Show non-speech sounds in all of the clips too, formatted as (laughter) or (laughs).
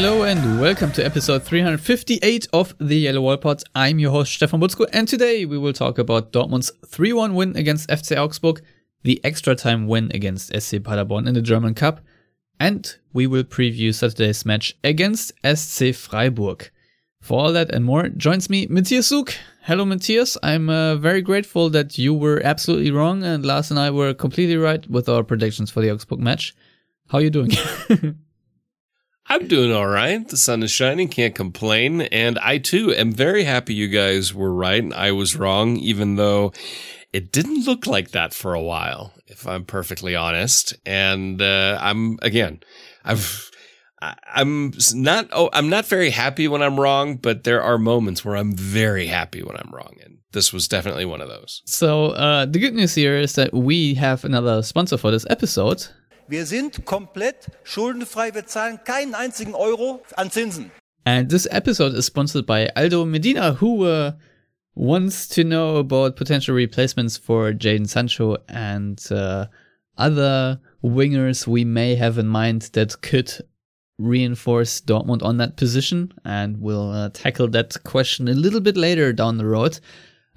Hello and welcome to episode 358 of the Yellow Wall Pod. I'm your host Stefan Buczko and today we will talk about Dortmund's 3-1 win against FC Augsburg, the extra time win against SC Paderborn in the German Cup, and we will preview Saturday's match against SC Freiburg. For all that and more joins me Matthias Zug. Hello Matthias, I'm uh, very grateful that you were absolutely wrong and Lars and I were completely right with our predictions for the Augsburg match. How are you doing? (laughs) I'm doing all right. The sun is shining, can't complain. And I too am very happy you guys were right and I was wrong, even though it didn't look like that for a while, if I'm perfectly honest. And uh, I'm again, I've I'm not oh I'm not very happy when I'm wrong, but there are moments where I'm very happy when I'm wrong, and this was definitely one of those. So uh, the good news here is that we have another sponsor for this episode. Wir sind komplett schuldenfrei. Wir zahlen keinen einzigen Euro an Zinsen. And this episode is sponsored by Aldo Medina, who uh, wants to know about potential replacements for Jadon Sancho and uh, other wingers we may have in mind that could reinforce Dortmund on that position. And we'll uh, tackle that question a little bit later down the road.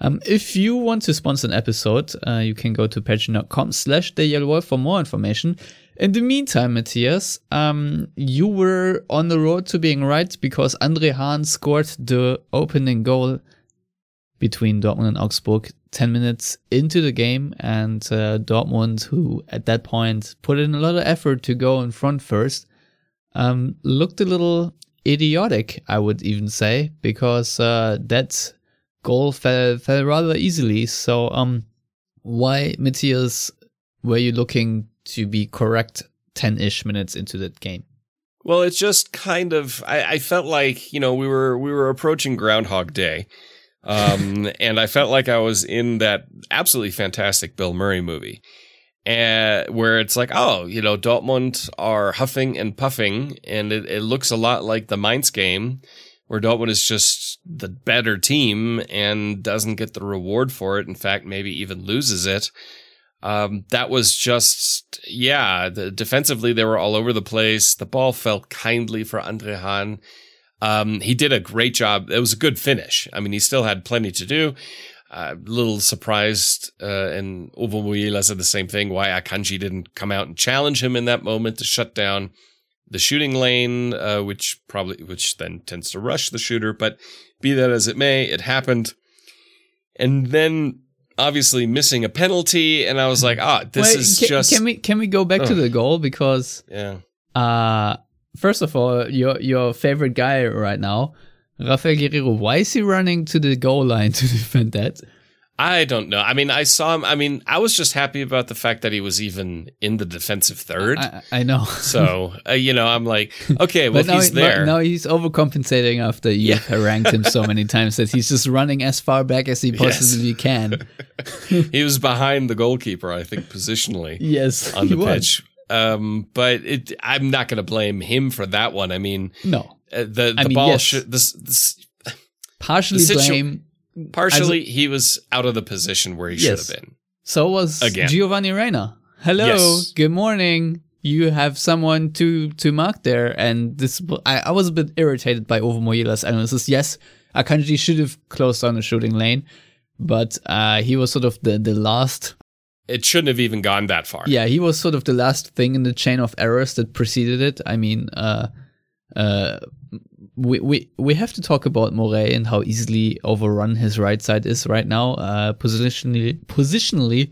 Um, if you want to sponsor an episode, uh, you can go to patreon.com slash wolf for more information. In the meantime, Matthias, um, you were on the road to being right because Andre Hahn scored the opening goal between Dortmund and Augsburg 10 minutes into the game. And uh, Dortmund, who at that point put in a lot of effort to go in front first, um, looked a little idiotic, I would even say, because uh, that goal fell, fell rather easily. So, um, why, Matthias, were you looking to be correct 10 ish minutes into that game? Well, it's just kind of, I, I, felt like, you know, we were, we were approaching Groundhog Day. Um, (laughs) and I felt like I was in that absolutely fantastic Bill Murray movie. And where it's like, oh, you know, Dortmund are huffing and puffing, and it, it looks a lot like the Mainz game, where Dortmund is just the better team and doesn't get the reward for it. In fact, maybe even loses it. Um, that was just, yeah, the, defensively, they were all over the place. The ball fell kindly for Andre Hahn. Um, he did a great job. It was a good finish. I mean, he still had plenty to do. A uh, little surprised, uh, and Moyela said the same thing, why Akanji didn't come out and challenge him in that moment to shut down the shooting lane, uh, which probably, which then tends to rush the shooter. But be that as it may, it happened. And then obviously missing a penalty, and I was like, ah, this Wait, is can, just. Can we can we go back to the goal because yeah. Uh first of all, your your favorite guy right now, Rafael Guerreiro. Why is he running to the goal line to (laughs) defend that? I don't know. I mean, I saw him. I mean, I was just happy about the fact that he was even in the defensive third. I, I know. so, (laughs) uh, you know, I'm like, okay, well, now, he's there. Now he's overcompensating after you yeah. ranked him so (laughs) many times that he's just running as far back as he possibly yes. can. (laughs) he was behind the goalkeeper, I think, positionally. Yes, on the pitch. Um, but it, I'm not going to blame him for that one. I mean, no, uh, the the I mean, ball yes. should this, this partially the blame Partially, he was out of the position where he yes. should have been. So was Again. Giovanni Reyna. Hello, yes. good morning. You have someone to to mark there, and this I, I was a bit irritated by Owomoyela's analysis. Yes, Akanji should have closed down the shooting lane, but uh, he was sort of the the last. It shouldn't have even gone that far. Yeah, he was sort of the last thing in the chain of errors that preceded it. I mean, uh, uh, we, we we have to talk about Morey and how easily overrun his right side is right now. Uh, positionally, positionally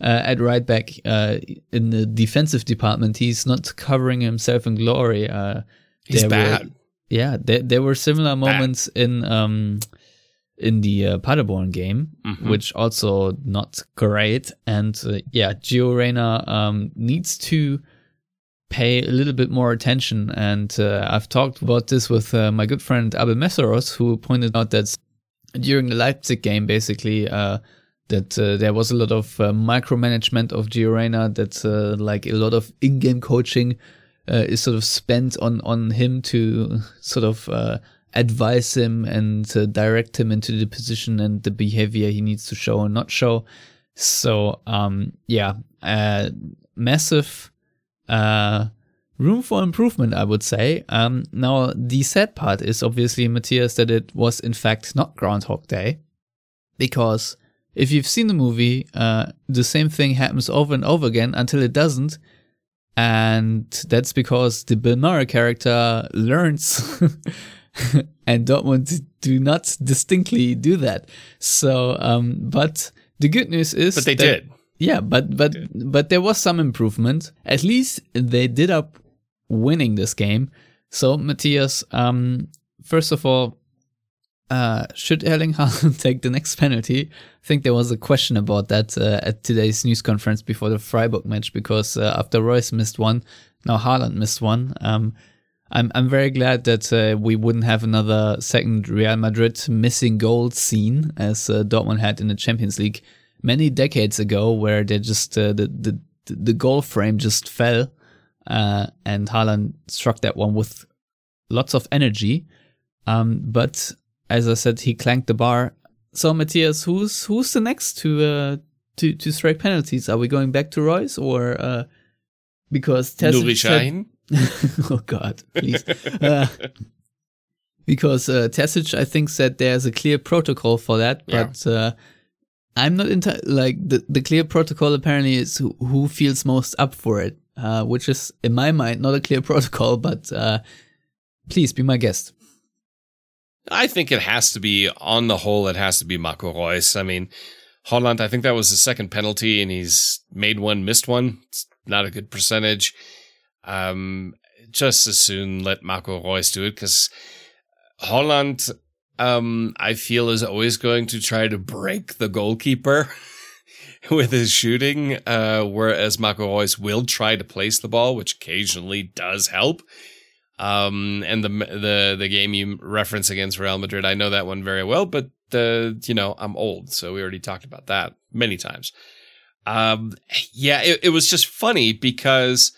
uh, at right back uh, in the defensive department, he's not covering himself in glory. Uh, he's bad. Were, yeah, there, there were similar moments bad. in um, in the uh, Paderborn game, which also not great. And uh, yeah, Gio Reyna um, needs to pay a little bit more attention. And uh, I've talked about this with uh, my good friend Abel Messeros, who pointed out that during the Leipzig game, basically, uh, that uh, there was a lot of uh, micromanagement of Gio Reyna, that uh, like a lot of in-game coaching is sort of spent on on him to sort of advise him and direct him into the position and the behavior he needs to show and not show. So um, yeah, massive uh, room for improvement, I would say. Um, now the sad part is obviously Matthias that it was in fact not Groundhog Day, because if you've seen the movie, uh, the same thing happens over and over again until it doesn't. And that's because the Bill Murray character learns (laughs) and Dortmund do not distinctly do that. So, um, but the good news is, But they that- did. Yeah, but but but there was some improvement. At least they did up winning this game. So Matthias, um, first of all, uh, should Erling Haaland (laughs) take the next penalty? I think there was a question about that uh, at today's news conference before the Freiburg match because uh, after Reus missed one, now Haaland missed one. Um, I'm I'm very glad that uh, we wouldn't have another second Real Madrid missing goal scene as uh, Dortmund had in the Champions League many decades ago, where they just uh, the the the goal frame just fell, uh, and Haaland struck that one with lots of energy. Um, but as I said, he clanked the bar. So Matthias, who's who's the next to uh, to to strike penalties? Are we going back to Reus or uh, because Nuri said- (laughs) oh God, please. uh, because uh, Terzic, I think, said there's a clear protocol for that, Yeah. but uh, I'm not into like the the clear protocol. Apparently, is who, who feels most up for it, uh, which is in my mind not a clear (laughs) protocol. But uh, please be my guest. I think it has to be, on the whole, it has to be Marco Reus. I mean, Haaland, I think that was his second penalty, and he's made one, missed one. It's not a good percentage. Um, just as soon let Marco Reus do it because Haaland, um, I feel, is always going to try to break the goalkeeper (laughs) with his shooting, uh, whereas Reus will try to place the ball, which occasionally does help. Um, and the the the game you reference against Real Madrid, I know that one very well, but the you know I'm old, so we already talked about that many times. Um, yeah, it, it was just funny because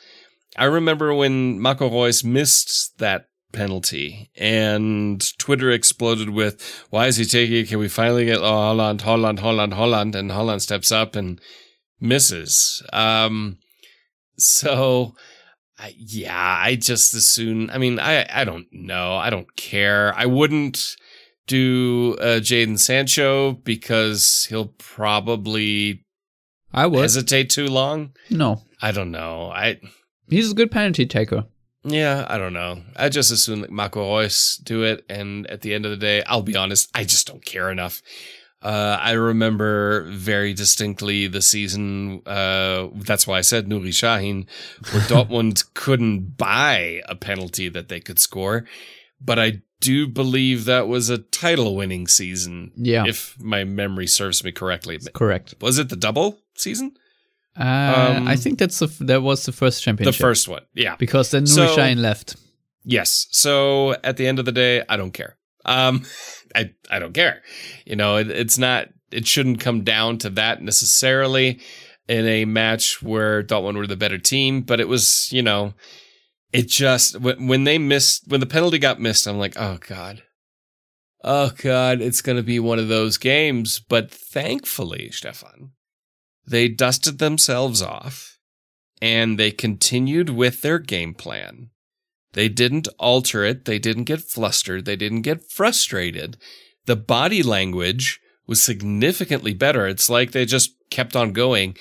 I remember when Marco Reus missed that penalty and Twitter exploded with, "Why is he taking it? Can we finally get oh, Haaland, Haaland, Haaland, Haaland?" And Haaland steps up and misses. Um, so. I, yeah, I just as soon. I mean, I I don't know. I don't care. I wouldn't do uh, Jadon Sancho because he'll probably I would hesitate too long. no. I don't know. I He's a good penalty taker. Yeah, I don't know. I just as soon let Marco Reus do it, and at the end of the day, I'll be honest, I just don't care enough. Uh, I remember very distinctly the season. Uh, that's why I said Nuri Sahin, where (laughs) Dortmund couldn't buy a penalty that they could score. But I do believe that was a title-winning season. Yeah. if my memory serves me correctly. Correct. Was it the double season? Uh, Um, I think that's the that was the first championship. The first one, yeah. because then So- Nuri Sahin left. Yes. So at the end of the day, I don't care. Um, (laughs) I I don't care. You know, it, it's not. It shouldn't come down to that necessarily in a match where Dortmund were the better team. But it was, you know, it just when, when they missed when the penalty got missed, I'm like, oh god, oh god, it's gonna be one of those games. But thankfully, Stefan, they dusted themselves off and they continued with their game plan. They didn't alter it. They didn't get flustered. They didn't get frustrated. The body language was significantly better. It's like they just kept on going.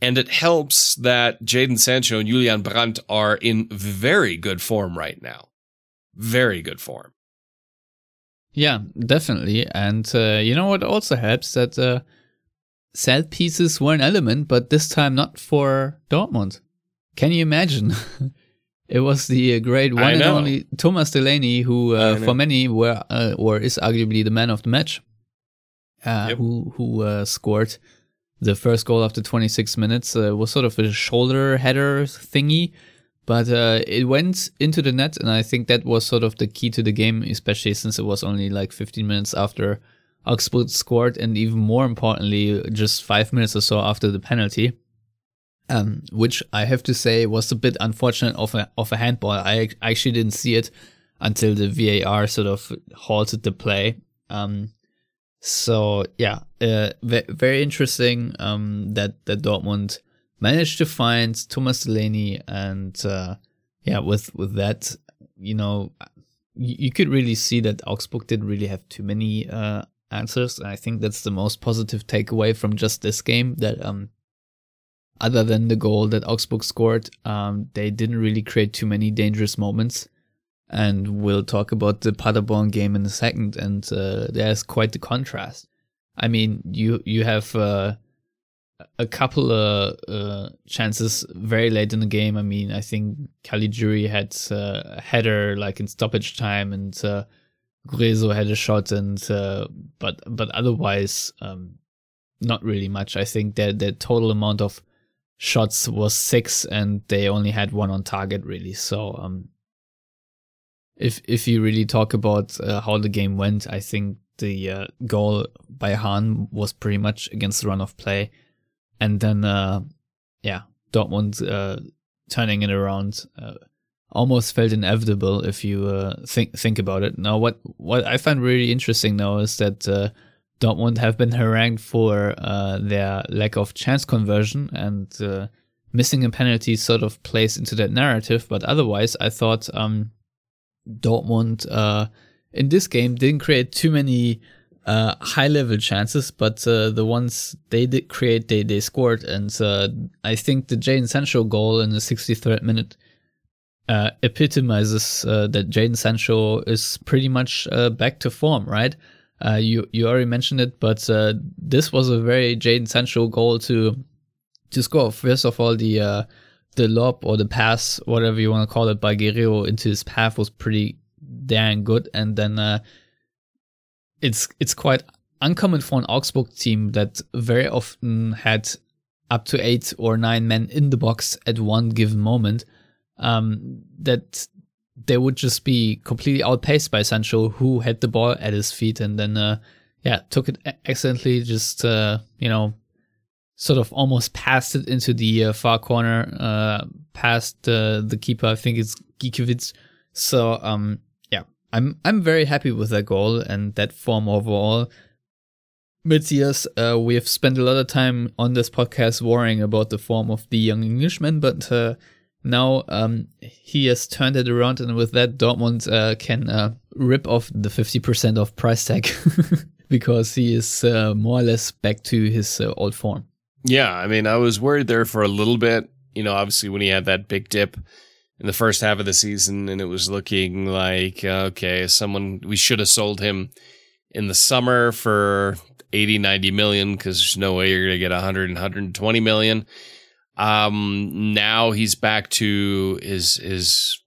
And it helps that Jadon Sancho and Julian Brandt are in very good form right now. Very good form. Yeah, definitely. And uh, you know what also helps that uh, set pieces were an element, but this time not for Dortmund. Can you imagine? (laughs) it was the uh, great one and only Thomas Delaney, who uh, for many were uh, or is arguably the man of the match. uh, Yep. who who uh, scored the first goal after 26 minutes. Uh, was sort of a shoulder header thingy, but uh, it went into the net, and I think that was sort of the key to the game, especially since it was only like 15 minutes after Augsburg scored, and even more importantly, just five minutes or so after the penalty. Um, which I have to say was a bit unfortunate of a of a handball. I ac- actually didn't see it until the VAR sort of halted the play. Um, so yeah, uh, ve- very interesting um, that that Dortmund managed to find Thomas Delaney, and uh, yeah, with with that, you know, you, you could really see that Augsburg didn't really have too many uh, answers. And I think that's the most positive takeaway from just this game. That um, other than the goal that Augsburg scored, um, they didn't really create too many dangerous moments and we'll talk about the Paderborn game in a second. And uh, there's quite the contrast. I mean, you you have uh, a couple of uh, chances very late in the game. I mean, I think Caligiuri had uh, a header like in stoppage time, and Gruezo had a shot, and uh, but but otherwise, um, not really much. I think that the total amount of shots was six, and they only had one on target, really. So um, if if you really talk about uh, how the game went, I think the uh, goal by Hahn was pretty much against the run of play, and then uh, yeah, Dortmund uh, turning it around uh, almost felt inevitable if you uh, think think about it. Now, what what I find really interesting now is that uh, Dortmund have been harangued for uh, their lack of chance conversion and uh, missing a penalty sort of plays into that narrative. But otherwise, I thought um, Dortmund uh, in this game didn't create too many uh, high level chances, but uh, the ones they did create, they they scored, and uh, I think the Jadon Sancho goal in the 63rd minute uh, epitomizes uh, that Jadon Sancho is pretty much uh, back to form, right? Uh, you you already mentioned it, but uh, this was a very Jadon Sancho goal to to score. First of all, the uh, the lob or the pass, whatever you want to call it, by Guerreiro into his path was pretty dang good, and then it's it's quite uncommon for an Augsburg team that very often had up to eight or nine men in the box at one given moment. Um, that they would just be completely outpaced by Sancho, who had the ball at his feet, and then uh, yeah, took it excellently. Just uh, you know, sort of almost passed it into the uh, far corner, uh, past uh, the keeper. I think it's Gikiewicz. So um, yeah, I'm I'm very happy with that goal and that form overall. Matthias, uh, we have spent a lot of time on this podcast worrying about the form of the young Englishman, but uh, now um, he has turned it around, and with that, Dortmund uh, can uh, rip off the 50% off price tag (laughs) because he is uh, more or less back to his uh, old form. Yeah, I mean, I was worried there for a little bit. You know, obviously when he had that big dip in the first half of the season, and it was looking like uh, okay, someone we should have sold him in the summer for 80, 90 million because there's no way you're going to get 100 and 120 million. Um, now he's back to his his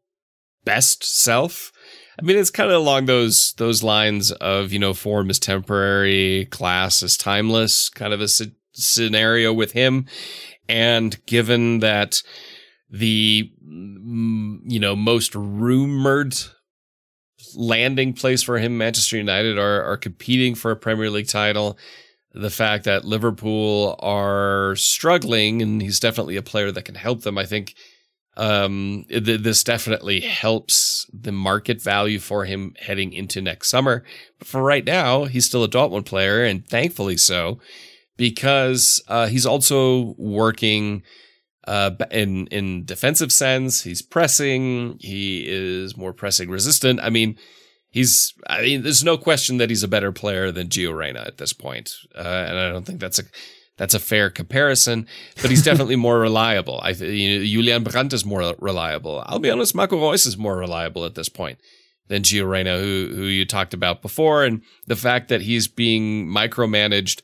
best self. I mean, it's kind of along those those lines of you know, form is temporary, class is timeless, kind of a s- scenario with him. And given that the mm, you know most rumored landing place for him, Manchester United are are competing for a Premier League title. The fact that Liverpool are struggling, and he's definitely a player that can help them. I think um, th- this definitely helps the market value for him heading into next summer. But for right now, he's still a Dortmund player, and thankfully so, because uh, he's also working uh, in in defensive sense. He's pressing. He is more pressing resistant. I mean, he's. I mean, there's no question that he's a better player than Gio Reyna at this point, uh, and I don't think that's a that's a fair comparison. But he's (laughs) definitely more reliable. I you know, Julian Brandt is more reliable. I'll be honest, Marco Reus is more reliable at this point than Gio Reyna, who who you talked about before, and the fact that he's being micromanaged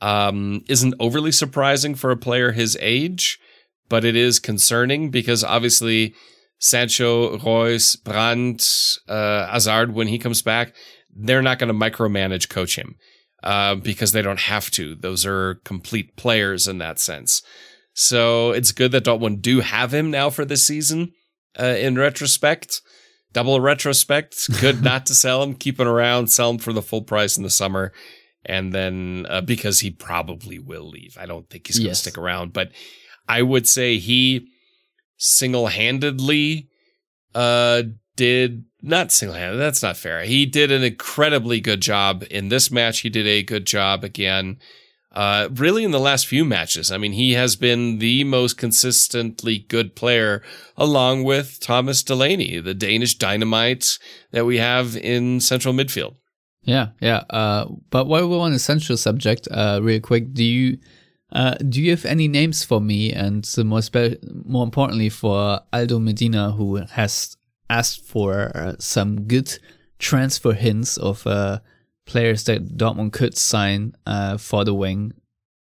um, isn't overly surprising for a player his age but it is concerning because obviously Sancho, Reus, Brandt, uh, Hazard, when he comes back, they're not going to micromanage coach him. uh, because they don't have to. Those are complete players in that sense. So it's good that Dortmund do have him now for this season. Uh, in retrospect, double retrospect, good not to sell him, keep him around, sell him for the full price in the summer, and then uh, because he probably will leave. I don't think he's going to Yes. stick around, but I would say he single handedly uh, did not single handed. That's not fair. He did an incredibly good job in this match. He did a good job again. Uh, really, in the last few matches, I mean, he has been the most consistently good player, along with Thomas Delaney, the Danish dynamite that we have in central midfield. Yeah, yeah. Uh, but while we're on a central subject, uh, real quick, do you uh, do you have any names for me, and uh, more spe- more importantly for Aldo Medina, who has asked for uh, some good transfer hints of uh, players that Dortmund could sign uh, for the wing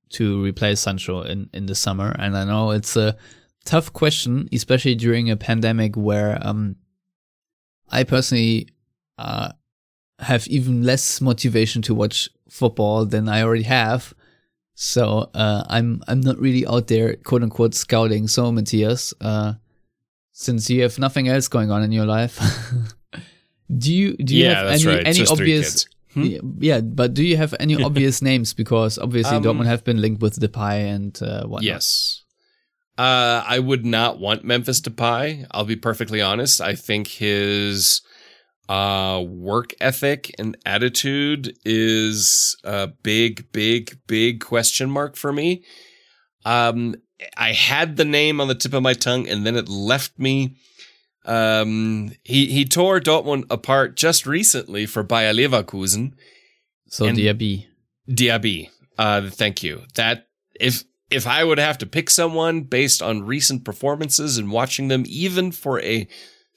to replace Sancho in in the summer? And I know it's a tough question, especially during a pandemic where um, I personally. Uh, have even less motivation to watch football than I already have. So uh, I'm I'm not really out there quote unquote scouting. So Matthias, uh, since you have nothing else going on in your life, (laughs) do you do you Yeah, have any right. any Just obvious? Hmm? Yeah, yeah, but do you have any (laughs) obvious names? Because obviously Um, Dortmund have been linked with Depay and uh, whatnot. Yes. Uh, I would not want Memphis Depay. I'll be perfectly honest. I think his uh, work ethic and attitude is a big, big, big question mark for me. Um, I had the name on the tip of my tongue and then it left me. Um, he, he tore Dortmund apart just recently for Bayer Leverkusen. So And- Diaby. Diaby. Uh, thank you. That if if I would have to pick someone based on recent performances and watching them, even for a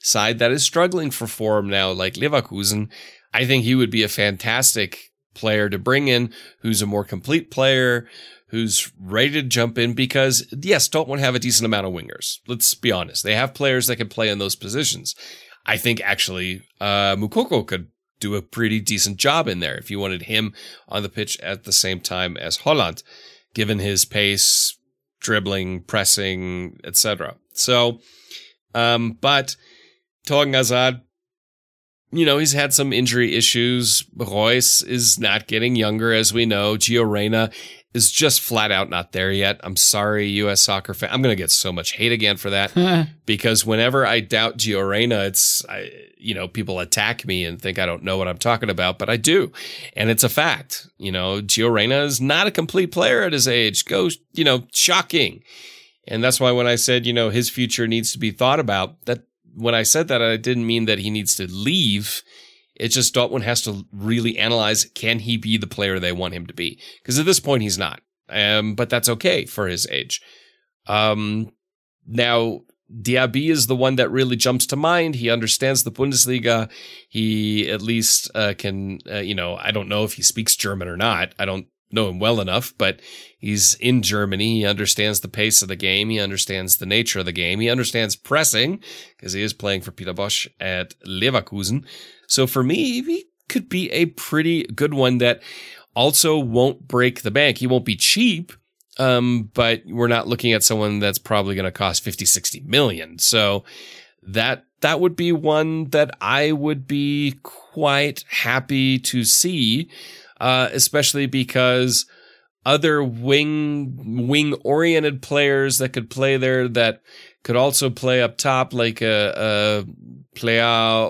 side that is struggling for form now, like Leverkusen, I think he would be a fantastic player to bring in, who's a more complete player, who's ready to jump in. Because yes, Dortmund have a decent amount of wingers. Let's be honest; they have players that can play in those positions. I think actually, uh, Moukoko could do a pretty decent job in there if you wanted him on the pitch at the same time as Haaland, given his pace, dribbling, pressing, etc. So, um, but Thorgan Hazard, you know, he's had some injury issues. Reus is not getting younger, as we know. Gio Reyna is just flat out not there yet. I'm sorry, U.S. soccer fan. I'm going to get so much hate again for that (laughs) because whenever I doubt Gio Reyna, it's, I, you know, people attack me and think I don't know what I'm talking about, but I do. And it's a fact. You know, Gio Reyna is not a complete player at his age. Go, you know, shocking. And that's why when I said, you know, his future needs to be thought about, that when I said that, I didn't mean that he needs to leave. It's just Dortmund has to really analyze can he be the player they want him to be? Because at this point, he's not. Um, but that's okay for his age. Um, now, Diaby is the one that really jumps to mind. He understands the Bundesliga. He at least uh, can, uh, you know, I don't know if he speaks German or not. I don't know him well enough, but he's in Germany. He understands the pace of the game. He understands the nature of the game. He understands pressing because he is playing for Peter Bosz at Leverkusen. So for me, he could be a pretty good one that also won't break the bank. He won't be cheap. Um, but we're not looking at someone that's probably going to cost 50, 60 million. So that, that would be one that I would be quite happy to see, uh, especially because other wing, wing oriented players that could play there that could also play up top, like a, a Plea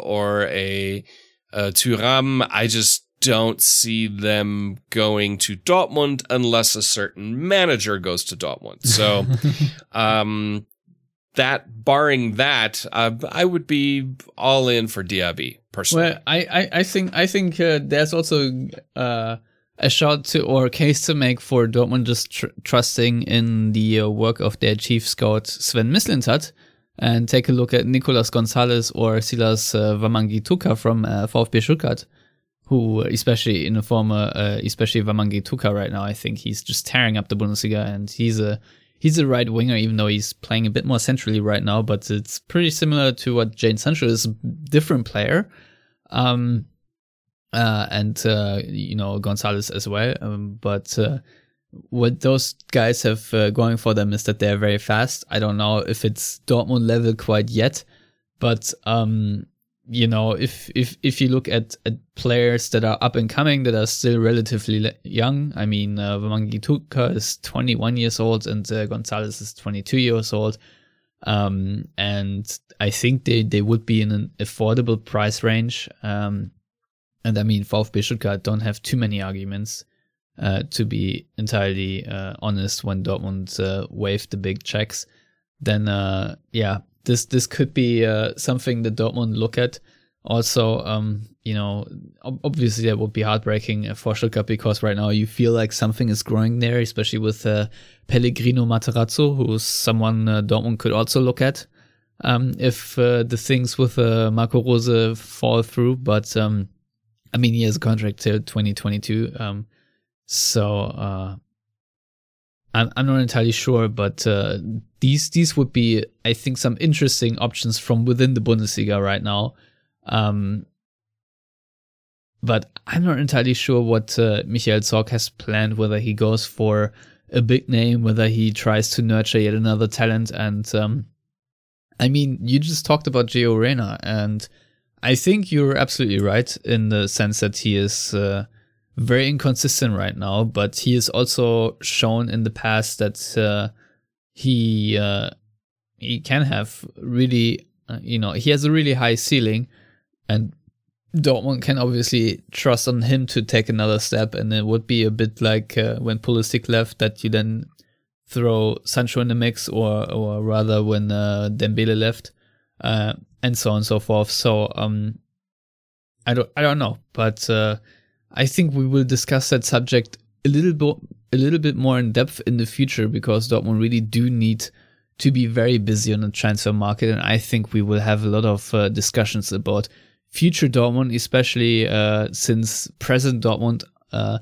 or a, a Thuram. I just don't see them going to Dortmund unless a certain manager goes to Dortmund. So, (laughs) um, that barring that, uh, I would be all in for Diaby personally. Well, I, I, I think I think uh, there's also uh, a shot to or a case to make for Dortmund just tr- trusting in the uh, work of their chief scout Sven Mislintat and take a look at Nicolas Gonzalez or Silas uh, Wamangituka from uh, VfB Stuttgart, who especially in the former, uh, especially Wamangituka right now, I think he's just tearing up the Bundesliga and he's a he's a right winger, even though he's playing a bit more centrally right now. But it's pretty similar to what Jadon Sancho is, a different player. Um, uh, and uh, you know Gonzalez as well. Um, but uh, what those guys have uh, going for them is that they're very fast. I don't know if it's Dortmund level quite yet, but um, you know, if if if you look at, at players that are up and coming that are still relatively young, I mean, uh, Mangituka is 21 years old and uh, Gonzalez is 22 years old, um, and I think they they would be in an affordable price range. Um, and I mean, VfB Stuttgart don't have too many arguments. Uh, to be entirely uh, honest, when Dortmund uh, waived the big checks, then uh, yeah, this this could be uh, something that Dortmund look at. Also, um, you know, obviously that would be heartbreaking for Stuttgart because right now you feel like something is growing there, especially with uh, Pellegrino Matarazzo, who's someone uh, Dortmund could also look at um, if uh, the things with uh, Marco Rose fall through. But um, I mean, he has a contract till 2022, um, so uh, I'm, I'm not entirely sure, but uh, these these would be, I think, some interesting options from within the Bundesliga right now. Um, but I'm not entirely sure what uh, Michael Zorc has planned, whether he goes for a big name, whether he tries to nurture yet another talent. And um, I mean, you just talked about Gio Reyna, and I think you're absolutely right in the sense that he is uh, very inconsistent right now, but he has also shown in the past that uh, he uh, he can have really, uh, you know, he has a really high ceiling, and Dortmund can obviously trust on him to take another step, and it would be a bit like uh, when Pulisic left, that you then throw Sancho in the mix, or or rather when uh, Dembele left, uh, and so on and so forth. So um, I don't I don't know, but uh, I think we will discuss that subject a little bit a little bit more in depth in the future because Dortmund really do need to be very busy on the transfer market, and I think we will have a lot of uh, discussions about future Dortmund, especially uh, since present Dortmund. Uh,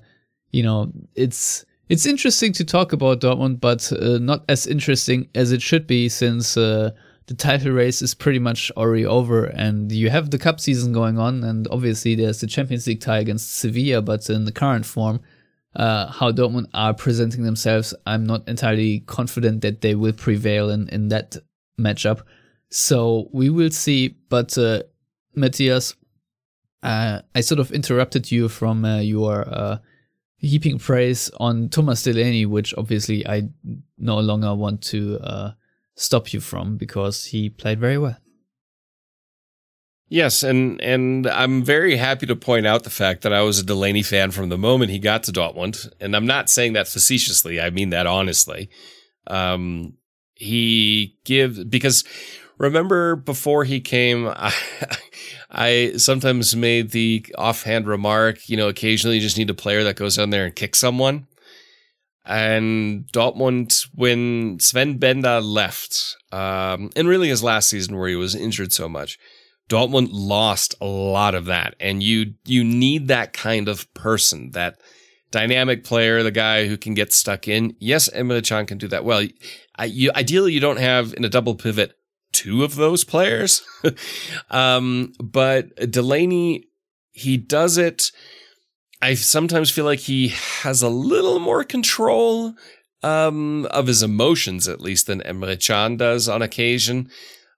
you know, it's it's interesting to talk about Dortmund, but uh, not as interesting as it should be since uh, the title race is pretty much already over, and you have the cup season going on, and obviously there's the Champions League tie against Sevilla, but in the current form uh, how Dortmund are presenting themselves, I'm not entirely confident that they will prevail in, in that matchup. So we will see. But uh, Matthias, uh, I sort of interrupted you from uh, your uh, heaping praise on Thomas Delaney, which obviously I no longer want to uh, stop you from because he played very well. Yes, and and I'm very happy to point out the fact that I was a Delaney fan from the moment he got to Dortmund, and I'm not saying that facetiously. I mean that honestly. Um, he gives because remember before he came, (laughs) I, I sometimes made the offhand remark, you know, occasionally you just need a player that goes down there and kicks someone. And Dortmund, when Sven Bender left, um, and really his last season where he was injured so much, Dortmund lost a lot of that, and you you need that kind of person, that dynamic player, the guy who can get stuck in. Yes, Emre Can can do that well. I, you, ideally, you don't have in a double pivot two of those players, (laughs) um, but Delaney he does it. I sometimes feel like he has a little more control um, of his emotions, at least, than Emre Can does on occasion.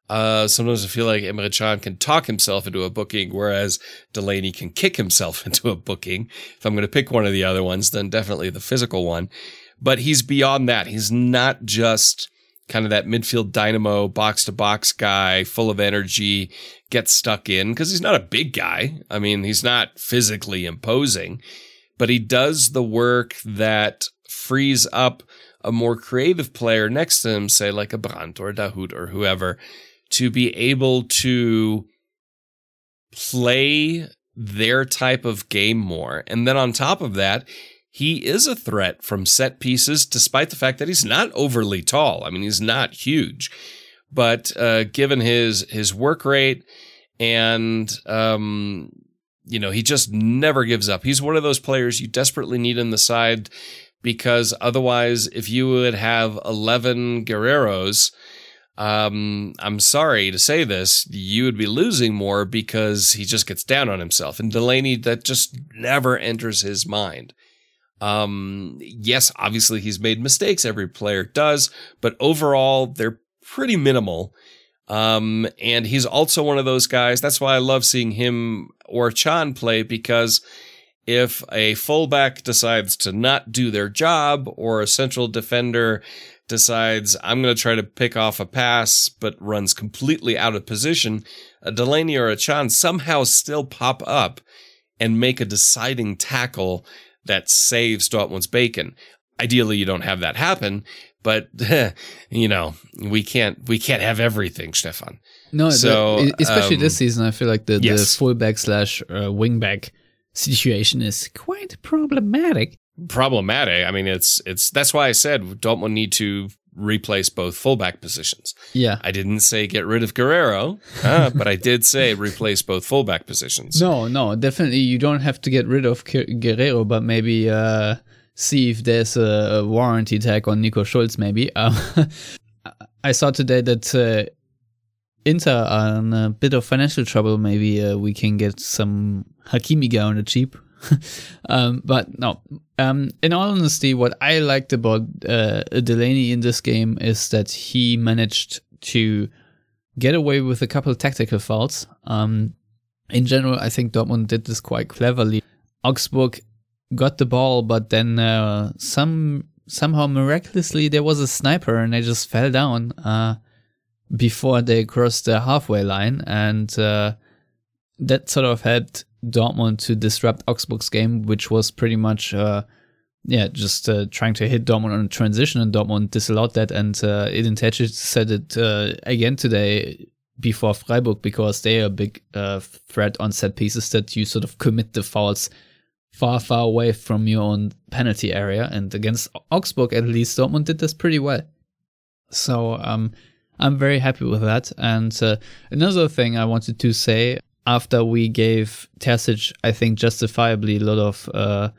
Uh, sometimes I feel like Emre Can can talk himself into a booking, whereas Delaney can kick himself (laughs) into a booking. If I'm going to pick one of the other ones, then definitely the physical one. But he's beyond that. He's not just kind of that midfield dynamo, box to box guy, full of energy, gets stuck in because he's not a big guy. I mean, he's not physically imposing, but he does the work that frees up a more creative player next to him, say like a Brandt or a Dahoud or whoever, to be able to play their type of game more. And then on top of that, he is a threat from set pieces, despite the fact that he's not overly tall. I mean, he's not huge, but uh, given his his work rate and um, you know, he just never gives up. He's one of those players you desperately need in the side because otherwise, if you would have eleven Guerreiros. um, I'm sorry to say this, you would be losing more because he just gets down on himself. And Delaney, that just never enters his mind. Um, yes, obviously he's made mistakes. Every player does, but overall they're pretty minimal. Um, and he's also one of those guys. That's why I love seeing him or Can play because if a fullback decides to not do their job or a central defender decides I'm going to try to pick off a pass but runs completely out of position, a Delaney or a Can somehow still pop up and make a deciding tackle that saves Dortmund's bacon. Ideally, you don't have that happen, but (laughs) you know we can't we can't have everything, Stefan. No, So, the, especially um, this season, I feel like the, the yes. fullback slash uh, wingback situation is quite problematic. Problematic. I mean, it's it's that's why I said Dortmund need to replace both fullback positions. Yeah. I didn't say get rid of Guerreiro, uh, (laughs) but I did say replace both fullback positions. No, no, definitely you don't have to get rid of Guerreiro, but maybe uh, see if there's a, warranty tag on Nico Schulz. Maybe (laughs) um, I saw today that uh, Inter are in a bit of financial trouble. Maybe uh, we can get some Hakimi guy on the cheap. (laughs) um, but no, um, in all honesty, what I liked about uh, Delaney in this game is that he managed to get away with a couple tactical fouls. Um, in general, I think Dortmund did this quite cleverly. Augsburg got the ball, but then uh, some somehow miraculously there was a sniper and they just fell down uh, before they crossed the halfway line, and uh, that sort of helped Dortmund to disrupt Augsburg's game, which was pretty much. Uh, yeah, just uh, trying to hit Dortmund on transition, and Dortmund disallowed that. And uh, Edin said it uh, again today before Freiburg because they are a big uh, threat on set pieces that you sort of commit the fouls far, far away from your own penalty area. And against Augsburg, at least, Dortmund did this pretty well. So um, I'm very happy with that. And uh, another thing I wanted to say after we gave Terzic, I think justifiably a lot of uh,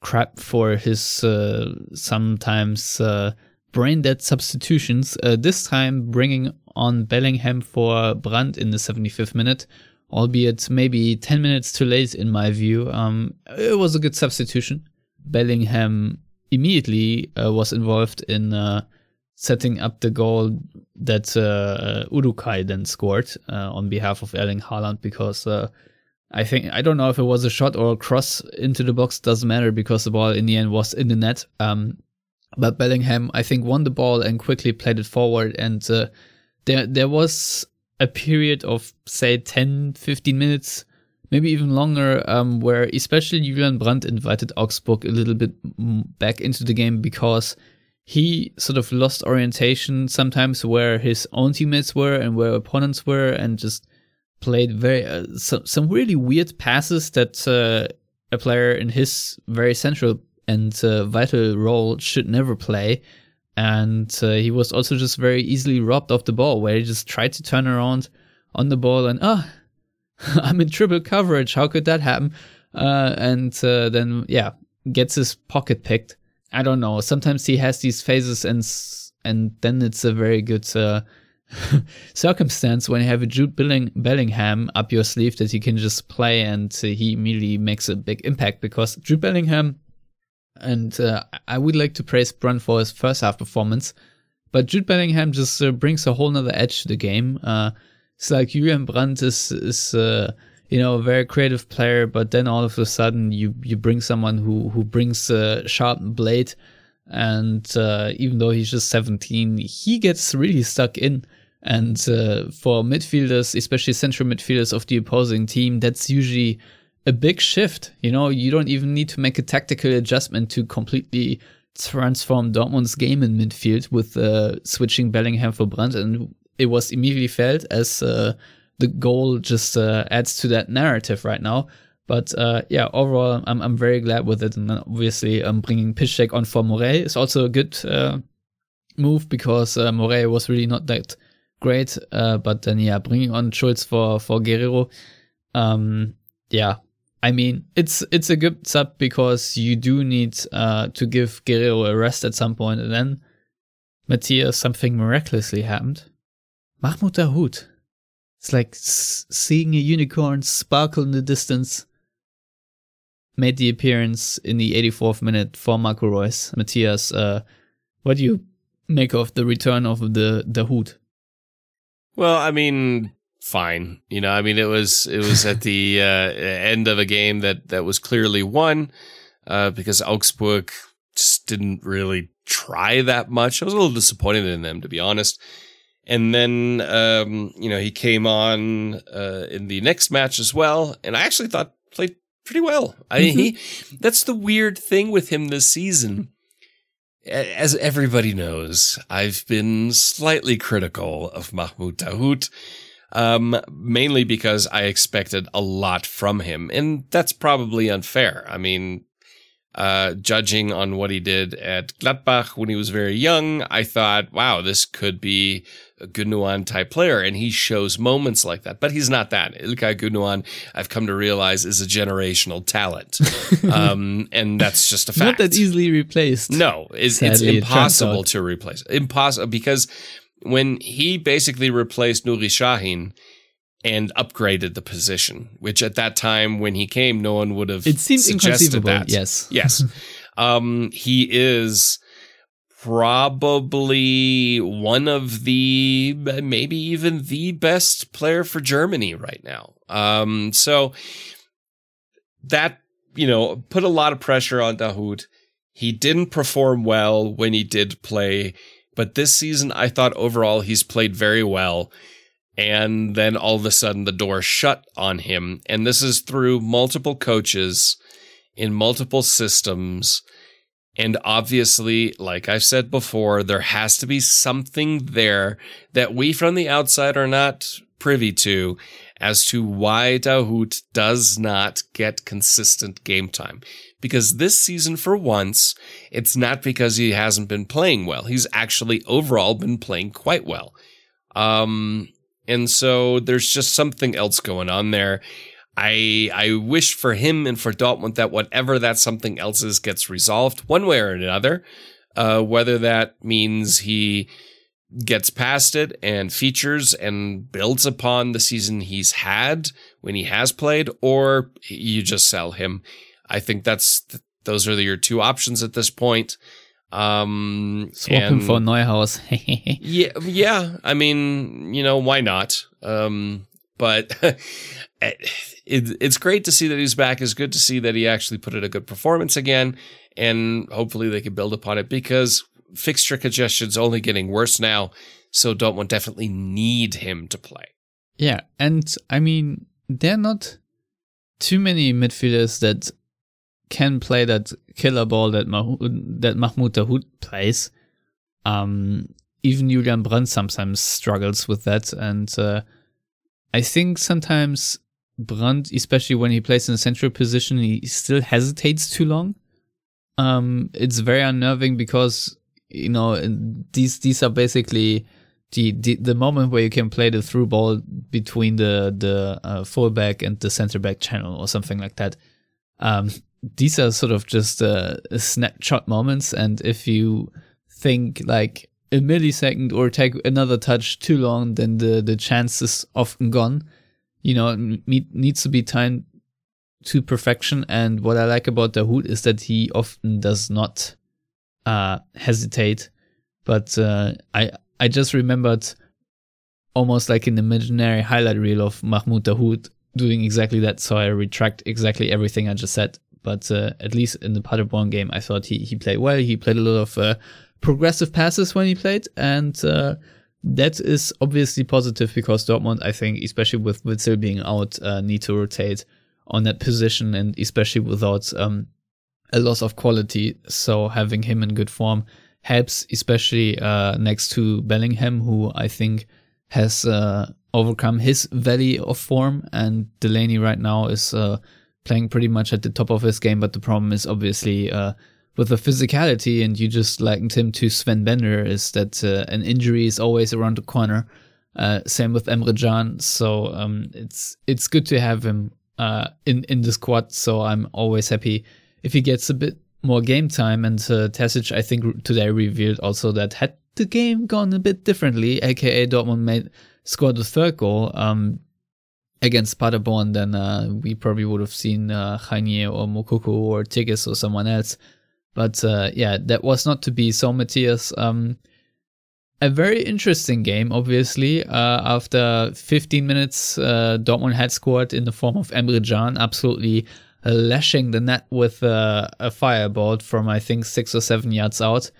crap for his uh, sometimes uh, brain dead substitutions. Uh, this time bringing on Bellingham for Brandt in the 75th minute, albeit maybe 10 minutes too late in my view. Um, it was a good substitution. Bellingham immediately uh, was involved in uh, setting up the goal that uh, Uduokhai then scored uh, on behalf of Erling Haaland because uh, I think I don't know if it was a shot or a cross into the box doesn't matter because the ball in the end was in the net. Um, but Bellingham I think won the ball and quickly played it forward and uh, there there was a period of say 10 15 minutes maybe even longer um, where especially Julian Brandt invited Augsburg a little bit back into the game because he sort of lost orientation sometimes where his own teammates were and where opponents were and just played very uh, some, some really weird passes that uh, a player in his very central and uh, vital role should never play. And uh, he was also just very easily robbed of the ball where he just tried to turn around on the ball and oh (laughs) i'm in triple coverage. How could that happen? Uh, and uh, then yeah gets his pocket picked i don't know sometimes he has these phases and and then it's a very good uh, (laughs) circumstance when you have a Jude Belling- Bellingham up your sleeve that you can just play and uh, he immediately makes a big impact because Jude Bellingham and uh, I would like to praise Brun for his first half performance, but Jude Bellingham just uh, brings a whole nother edge to the game. Uh, it's like Julian Brandt is is uh, you know a very creative player, but then all of a sudden you you bring someone who who brings a sharpened blade, and uh, even though he's just 17, he gets really stuck in. And uh, for midfielders, especially central midfielders of the opposing team, that's usually a big shift. You know, you don't even need to make a tactical adjustment to completely transform Dortmund's game in midfield with uh, switching Bellingham for Brandt, and it was immediately felt as uh, the goal just uh, adds to that narrative right now. But uh, yeah, overall, I'm I'm very glad with it, and obviously, um, bringing Piszczek on for Morey is also a good uh, move because uh, Morey was really not that great. Uh, but then yeah, bringing on Schulz for for Guerreiro, um, yeah, I mean, it's it's a good sub because you do need uh, to give Guerreiro a rest at some point, and then Matthias, something miraculously happened. Mahmoud Dahoud. It's like s- seeing a unicorn sparkle in the distance. Made the appearance in the 84th minute for Marco Reus. Matthias, uh, what do you make of the return of the Dahoud? Well, I mean, fine. You know, I mean, it was it was at the (laughs) uh, end of a game that that was clearly won uh, because Augsburg just didn't really try that much. I was a little disappointed in them, to be honest. And then, um, you know, he came on uh, in the next match as well, and I actually thought played pretty well. I mean, he that's the weird thing with him this season. As everybody knows, I've been slightly critical of Mahmoud Dahoud, um, mainly because I expected a lot from him, and that's probably unfair. I mean, uh, judging on what he did at Gladbach when he was very young, I thought, wow, this could be Gundogan type player, and he shows moments like that. But he's not that. Ilkay Gundogan, I've come to realize, is a generational talent, (laughs) um, and that's just a fact. Not that easily replaced. No, it's, it's Sadly, it turns impossible out. to replace. Impossible because when he basically replaced Nuri Sahin and upgraded the position, which at that time when he came, no one would have It seems suggested inconceivable. that. Yes. Yes. (laughs) um, he is probably one of the maybe even the best player for Germany right now. Um, so that you know put a lot of pressure on Dahoud. He didn't perform well when he did play, but this season I thought overall he's played very well. And then all of a sudden the door shut on him. And this is through multiple coaches in multiple systems. And obviously, like I've said before, there has to be something there that we from the outside are not privy to as to why Dahoud does not get consistent game time. Because this season, for once, it's not because he hasn't been playing well. He's actually overall been playing quite well. Um, and so there's just something else going on there. I I wish for him and for Dortmund that whatever that something else is gets resolved one way or another. Uh, whether that means he gets past it and features and builds upon the season he's had when he has played, or you just sell him. I think that's th- those are your two options at this point. Um, Swap him and- for Neuhaus. (laughs) yeah, yeah. I mean, you know, why not? Um, but (laughs) it, it's great to see that he's back. It's good to see that he actually put in a good performance again, and hopefully they can build upon it because fixture congestion's only getting worse now. So Dortmund definitely need him to play. Yeah, and I mean, there are not too many midfielders that can play that killer ball that Mahmoud, that Mahmoud Dahoud plays. Um, even Julian Brandt sometimes struggles with that, and uh, I think sometimes Brandt, especially when he plays in a central position, he still hesitates too long. Um, it's very unnerving because you know these these are basically the, the the moment where you can play the through ball between the the uh, fullback and the center back channel or something like that. Um, these are sort of just uh, snapshot moments, and if you think like a millisecond or take another touch too long, then the the chance is often gone. You know, needs to be timed to perfection. And what I like about Dahoud is that he often does not uh, hesitate. But uh, I I just remembered almost like an imaginary highlight reel of Mahmoud Dahoud doing exactly that. So I retract exactly everything I just said. But uh, at least in the Paderborn game, I thought he, he played well. He played a lot of uh, progressive passes when he played. And uh, that is obviously positive because Dortmund, I think, especially with Witsel being out, uh, need to rotate on that position and especially without um, a loss of quality. So having him in good form helps, especially uh, next to Bellingham, who I think has uh, overcome his valley of form. And Delaney right now is uh, playing pretty much at the top of his game. But the problem is obviously uh, with the physicality, and you just likened him to Sven Bender, is that uh, an injury is always around the corner. Uh, same with Emre Can. So um, it's it's good to have him uh, in in the squad. So I'm always happy if he gets a bit more game time. And uh, Terzic, I think today revealed also that had the game gone a bit differently, aka Dortmund made scored the third goal um, against Paderborn, then uh, we probably would have seen uh, or Moukoko or Tigges or someone else. But uh, yeah, that was not to be. So Matthias, um, a very interesting game, obviously. Uh, after 15 minutes, uh, Dortmund had scored in the form of Emre Can, absolutely lashing the net with uh, a firebolt from, I think, six or seven yards out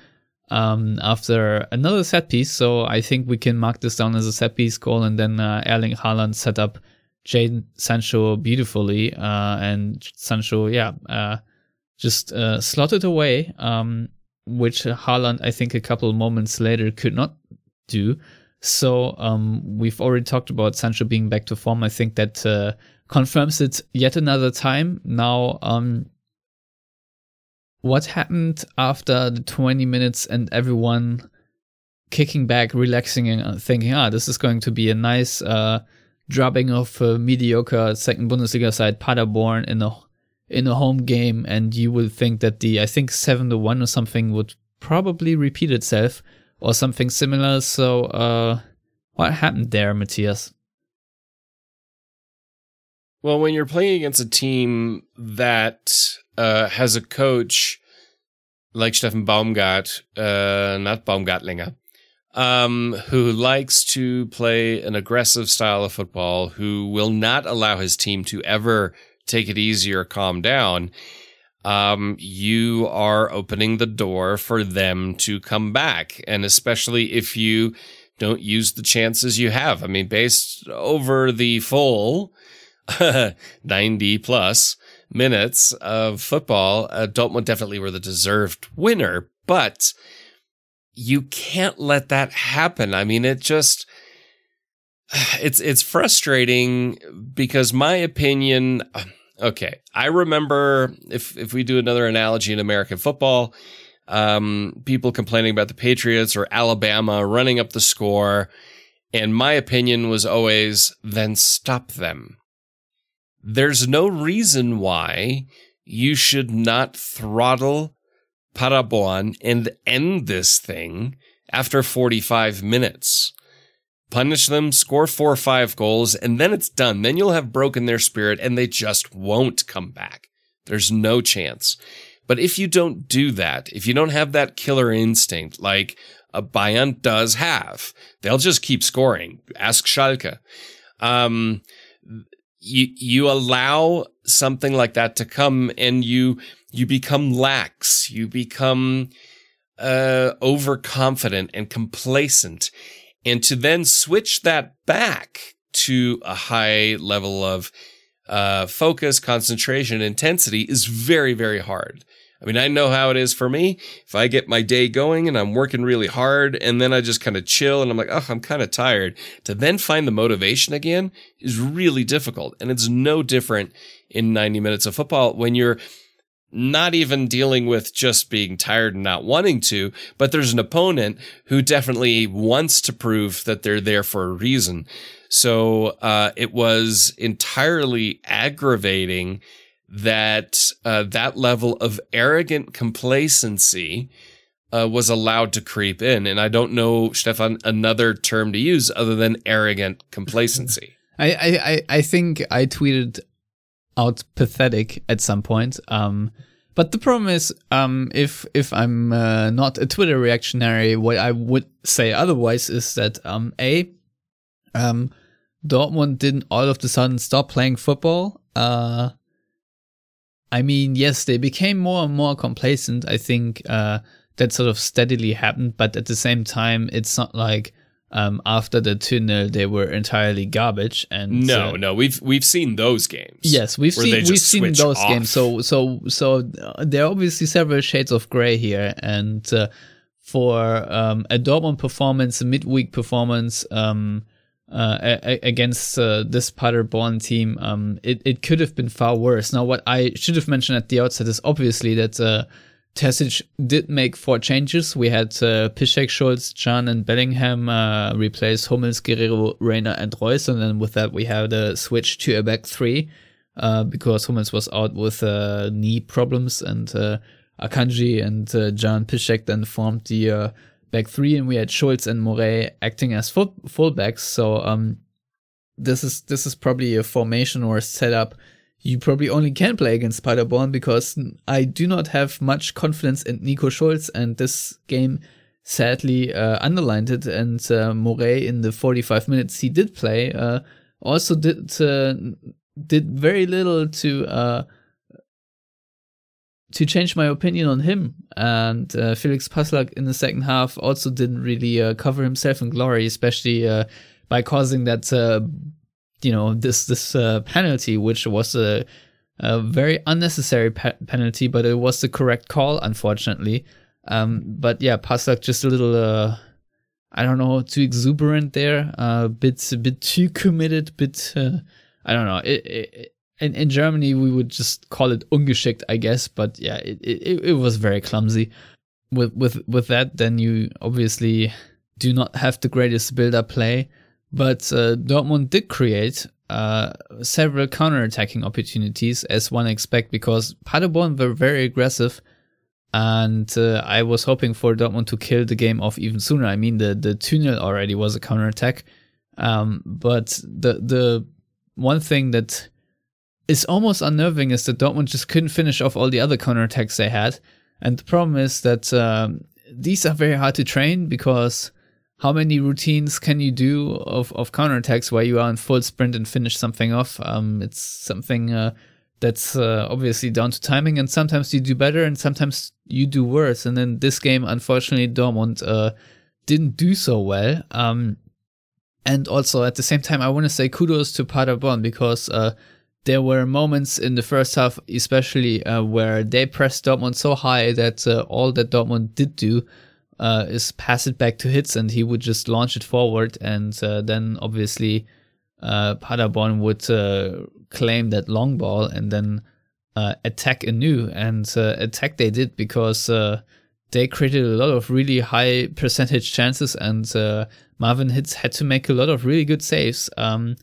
um, after another set piece. So I think we can mark this down as a set piece goal. And then uh, Erling Haaland set up Jadon Sancho beautifully. Uh, and Sancho, yeah, just uh, slotted away. Um, which Haaland, I think, a couple moments later could not do. So um, we've already talked about Sancho being back to form. I think that uh, confirms it yet another time. Now, um, what happened after the 20 minutes and everyone kicking back, relaxing, and uh, thinking, ah, this is going to be a nice uh, drubbing of a mediocre second Bundesliga side Paderborn in a in a home game, and you would think that the I think seven to one or something would probably repeat itself or something similar. So, uh, what happened there, Matthias? Well, when you're playing against a team that uh, has a coach like Steffen Baumgart, uh, not Baumgartlinger, um, who likes to play an aggressive style of football, who will not allow his team to ever take it easy or calm down, um, you are opening the door for them to come back. And especially if you don't use the chances you have. I mean, based over the full (laughs) 90 plus minutes of football, uh, Dortmund definitely were the deserved winner, but you can't let that happen. I mean, it just, (sighs) it's, it's frustrating because my opinion, okay, I remember if, if we do another analogy in American football, um, people complaining about the Patriots or Alabama running up the score. And my opinion was always, then stop them. There's no reason why you should not throttle Paderborn and end this thing after 45 minutes. Punish them, score four or five goals, and then it's done. Then you'll have broken their spirit and they just won't come back. There's no chance. But if you don't do that, if you don't have that killer instinct like a Bayern does have, they'll just keep scoring. Ask Schalke. Um, you you allow something like that to come and you you become lax you become uh overconfident and complacent and to then switch that back to a high level of uh focus concentration intensity is very very hard I mean, I know how it is for me. If I get my day going and I'm working really hard and then I just kind of chill and I'm like, oh, I'm kind of tired, to then find the motivation again is really difficult. And it's no different in 90 minutes of football when you're not even dealing with just being tired and not wanting to, but there's an opponent who definitely wants to prove that they're there for a reason. So uh, it was entirely aggravating that uh, that level of arrogant complacency uh, was allowed to creep in. And I don't know, Stefan, another term to use other than arrogant (laughs) complacency. I, I, I think I tweeted out pathetic at some point. Um, but the problem is, um, if if I'm uh, not a Twitter reactionary, what I would say otherwise is that um, a um, Dortmund didn't all of a sudden stop playing football. Uh, I mean, yes, they became more and more complacent. I think uh, that sort of steadily happened, but at the same time, it's not like um, after the 2 0 they were entirely garbage. And no, uh, no, we've we've seen those games. Yes, we've seen we've seen those off. games. So so so uh, there are obviously several shades of gray here, and uh, for um, a Dortmund performance, a midweek performance. Um, uh, a- against uh, this Paderborn team, um, it, it could have been far worse. Now, what I should have mentioned at the outset is obviously that Terzic did make four changes. We had uh, Piszczek, Schulz, Can, and Bellingham uh, replace Hummels, Guerreiro, Reyna, and Reus. And then with that, we had a switch to a back three uh, because Hummels was out with uh, knee problems and uh, Akanji and uh, Piszczek then formed the uh, back three, and we had Schulz and Morey acting as full fullbacks. So um, this is this is probably a formation or a setup you probably only can play against Paderborn because I do not have much confidence in Nico Schulz, and this game sadly uh, underlined it. And uh, in the 45 minutes he did play, uh, also did uh, did very little to uh, to change my opinion on him. And uh, Felix Passlack in the second half also didn't really cover himself in glory, especially by causing that you know this this uh, penalty, which was a, a very unnecessary pe- penalty, but it was the correct call, unfortunately. Um, but yeah, Passlack just a little. Uh, I don't know, too exuberant there, a uh, bit, a bit too committed, bit, uh, I don't know. It, it, in, in Germany, we would just call it ungeschickt, I guess. But yeah, it, it, it was very clumsy. With, with, with that, then you obviously do not have the greatest build-up play. But uh, Dortmund did create uh, several counter-attacking opportunities, as one expect, because Paderborn were very aggressive and uh, I was hoping for Dortmund to kill the game off even sooner. I mean, the the 2 0 already was a counter attack, um, but the the one thing that is almost unnerving is that Dortmund just couldn't finish off all the other counter attacks they had, and the problem is that um, these are very hard to train because how many routines can you do of of counter attacks where you are in full sprint and finish something off? Um, it's something. Uh, that's uh, obviously down to timing and sometimes you do better and sometimes you do worse and in this game unfortunately dortmund uh, didn't do so well um, and also at the same time i want to say kudos to paderborn because uh, there were moments in the first half especially uh, where they pressed dortmund so high that uh, all that dortmund did do uh, is pass it back to Hitz, and he would just launch it forward and then obviously uh, Paderborn would uh, claim that long ball and then uh, attack anew. And uh, attack they did because uh, they created a lot of really high percentage chances, and uh, Marvin Hitz had to make a lot of really good saves. Um,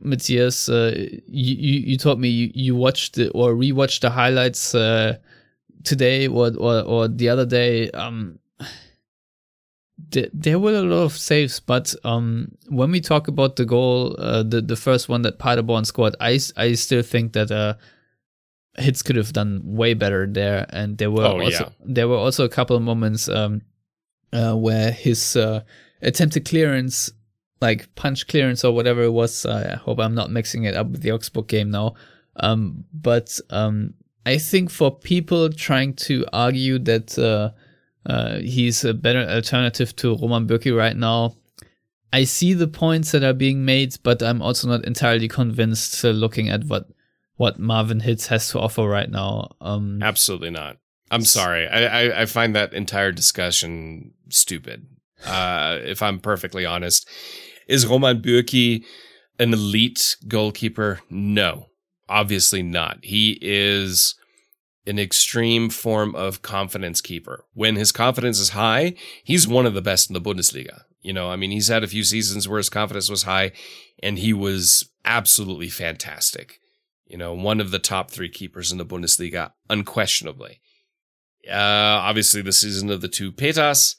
Matthias, you, you, you told me you, you watched the, or rewatched the highlights today or, or, or the other day. Um, there were a lot of saves, but um, when we talk about the goal, uh, the the first one that Paderborn scored, I, I still think that uh, Hitz could have done way better there, and there were oh, also yeah. there were also a couple of moments um, uh, where his uh, attempted clearance, like punch clearance or whatever it was, I hope I'm not mixing it up with the Augsburg game now. Um, but um, I think for people trying to argue that uh, he's a better alternative to Roman Bürki right now. I see the points that are being made, but I'm also not entirely convinced uh, looking at what what Marvin Hitz has to offer right now. Um, Absolutely not. I'm sorry. I, I, I find that entire discussion stupid. Uh, if I'm perfectly honest, is Roman Bürki an elite goalkeeper? No, obviously not. He is an extreme form of confidence keeper. When his confidence is high, he's one of the best in the Bundesliga. You know, I mean, he's had a few seasons where his confidence was high and he was absolutely fantastic. You know, one of the top three keepers in the Bundesliga, unquestionably. Uh, obviously, the season of the two Peters,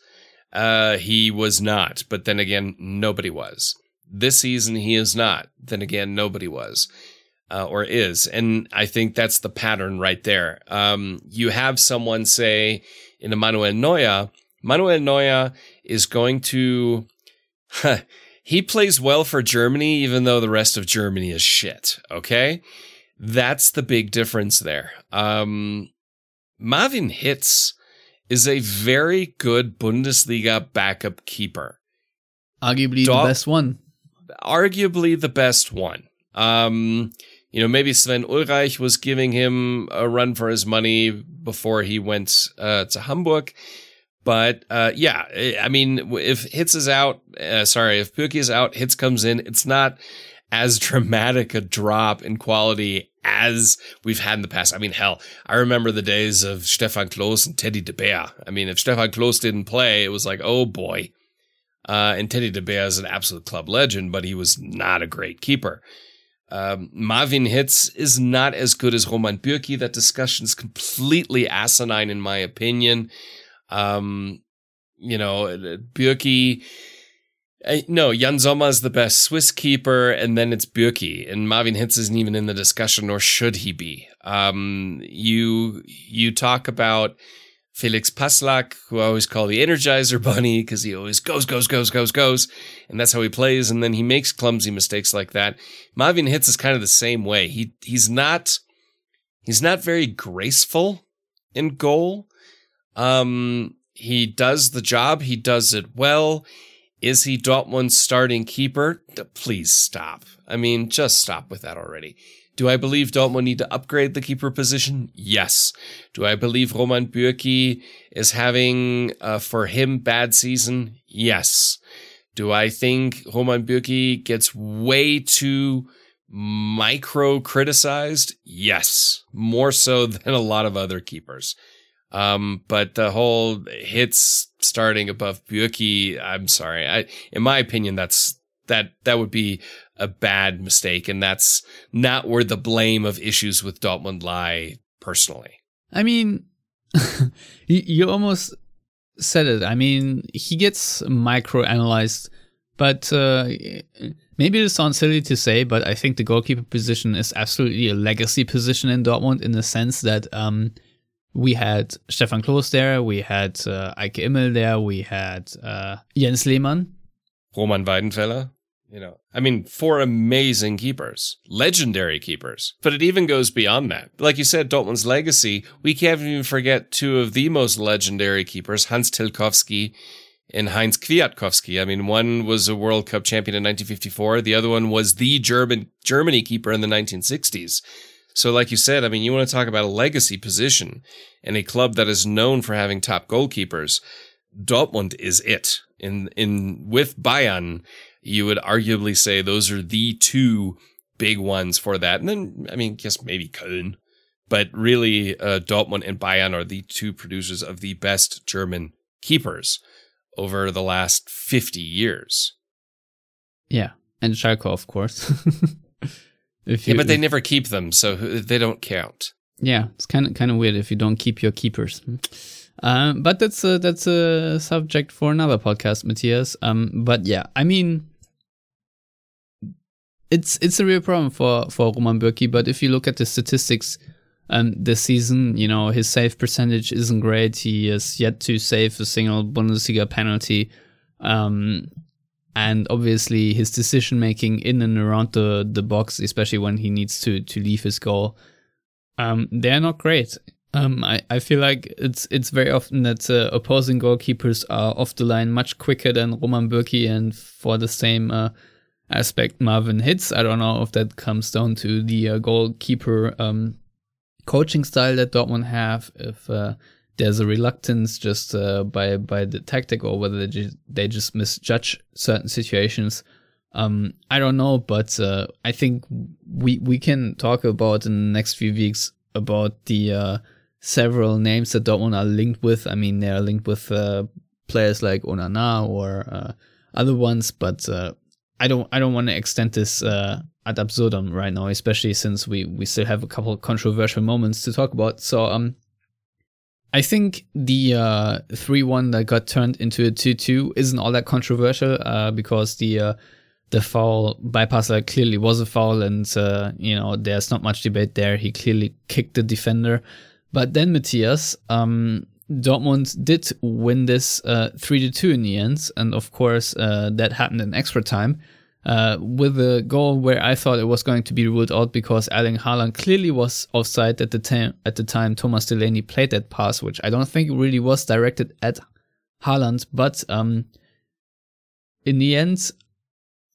uh, he was not. But then again, nobody was. This season, he is not. Then again, nobody was uh, or is. And I think that's the pattern right there. Um, you have someone say in Manuel Neuer, Manuel Neuer is going to, (laughs) he plays well for Germany, even though the rest of Germany is shit. Okay. That's the big difference there. Um, Marvin Hitz is a very good Bundesliga backup keeper. Arguably the best one. Arguably the best one. Um, you know, maybe Sven Ulreich was giving him a run for his money before he went uh, to Hamburg. But uh, yeah, I mean, if Hitz is out, uh, sorry, if Bürki is out, Hitz comes in, it's not as (laughs) dramatic a drop in quality as we've had in the past. I mean, hell, I remember the days of Stefan Klos and Teddy De Beer. I mean, if Stefan Klos didn't play, it was like, oh boy. Uh, and Teddy De Beer is an absolute club legend, but he was not a great keeper. Um, Marvin Hitz is not as good as Roman Bürki. That discussion is completely asinine, in my opinion. Um, you know, Bürki. Uh, no, Yann Sommer is the best Swiss keeper, and then it's Bürki, and Marvin Hitz isn't even in the discussion, nor should he be. Um, you you talk about Felix Passlack, who I always call the Energizer Bunny because he always goes, goes, goes, goes, goes, and that's how he plays. And then he makes clumsy mistakes like that. Marvin Hitz is kind of the same way. He he's not he's not very graceful in goal. Um, he does the job. He does it well. Is he Dortmund's starting keeper? Please stop. I mean, just stop with that already. Do I believe Dortmund need to upgrade the keeper position? Yes. Do I believe Roman Bürki is having, uh, for him, bad season? Yes. Do I think Roman Bürki gets way too micro criticized? Yes. More so (laughs) than a lot of other keepers. Um, but the whole Hitz starting above Bürki, I'm sorry. I, in my opinion, that's, that, that would be a bad mistake. And that's not where the blame of issues with Dortmund lie personally. I mean, (laughs) you, almost said it. I mean, he gets micro analyzed, but, uh, maybe it sounds silly to say, but I think the goalkeeper position is absolutely a legacy position in Dortmund in the sense that, um, we had Stefan Klos there, we had uh, Eike Immel there, we had uh, Jens Lehmann, Roman Weidenfeller. You know, I mean, four amazing keepers, legendary keepers. But it even goes beyond that. Like you said, Dortmund's legacy, we can't even forget two of the most legendary keepers, Hans Tilkowski and Heinz Kwiatkowski. I mean, one was a World Cup champion in 1954. The other one was the German Germany keeper in the 1960s. So, like you said, I mean, you want to talk about a legacy position and a club that is known for having top goalkeepers. Dortmund is it. In in with Bayern, you would arguably say those are the two big ones for that. And then, I mean, guess maybe Köln, but really, uh, Dortmund and Bayern are the two producers of the best German keepers over the last fifty years. Yeah, and Schalke, of course. (laughs) You, yeah, but they never keep them, so they don't count. Yeah, it's kind of kind of weird if you don't keep your keepers. Um, but that's a, that's a subject for another podcast, Matthias. Um, but yeah, I mean, it's it's a real problem for for Roman Bürki. But if you look at the statistics, um, this season, you know, his save percentage isn't great. He has yet to save a single Bundesliga penalty. Um, and obviously his decision making in and around the the box, especially when he needs to to leave his goal, um, they're not great. Um, I, I feel like it's it's very often that uh, opposing goalkeepers are off the line much quicker than Roman Bürki, and for the same uh, aspect, Marvin Hitz. I don't know if that comes down to the uh, goalkeeper um, coaching style that Dortmund have. If uh, there's a reluctance just uh, by by the tactic or whether they just, they just misjudge certain situations. Um, I don't know, but uh, I think we we can talk about in the next few weeks about the uh, several names that Dortmund are linked with. I mean, they are linked with uh, players like Onana or other ones, but uh, I don't I don't want to extend this ad absurdum right now, especially since we we still have a couple controversial moments to talk about. So um, I think the uh, 3 1 that got turned into a 2 2 isn't all that controversial uh, because the uh, the foul bypasser clearly was a foul, and uh, you know there's not much debate there. He clearly kicked the defender. But then Matthias, um, Dortmund did win this uh, 3 to 2 in the end, and of course uh, that happened in extra time uh, with a goal where I thought it was going to be ruled out because Erling Haaland clearly was offside at the time. At the time, Thomas Delaney played that pass, which I don't think really was directed at Haaland. But um, in the end,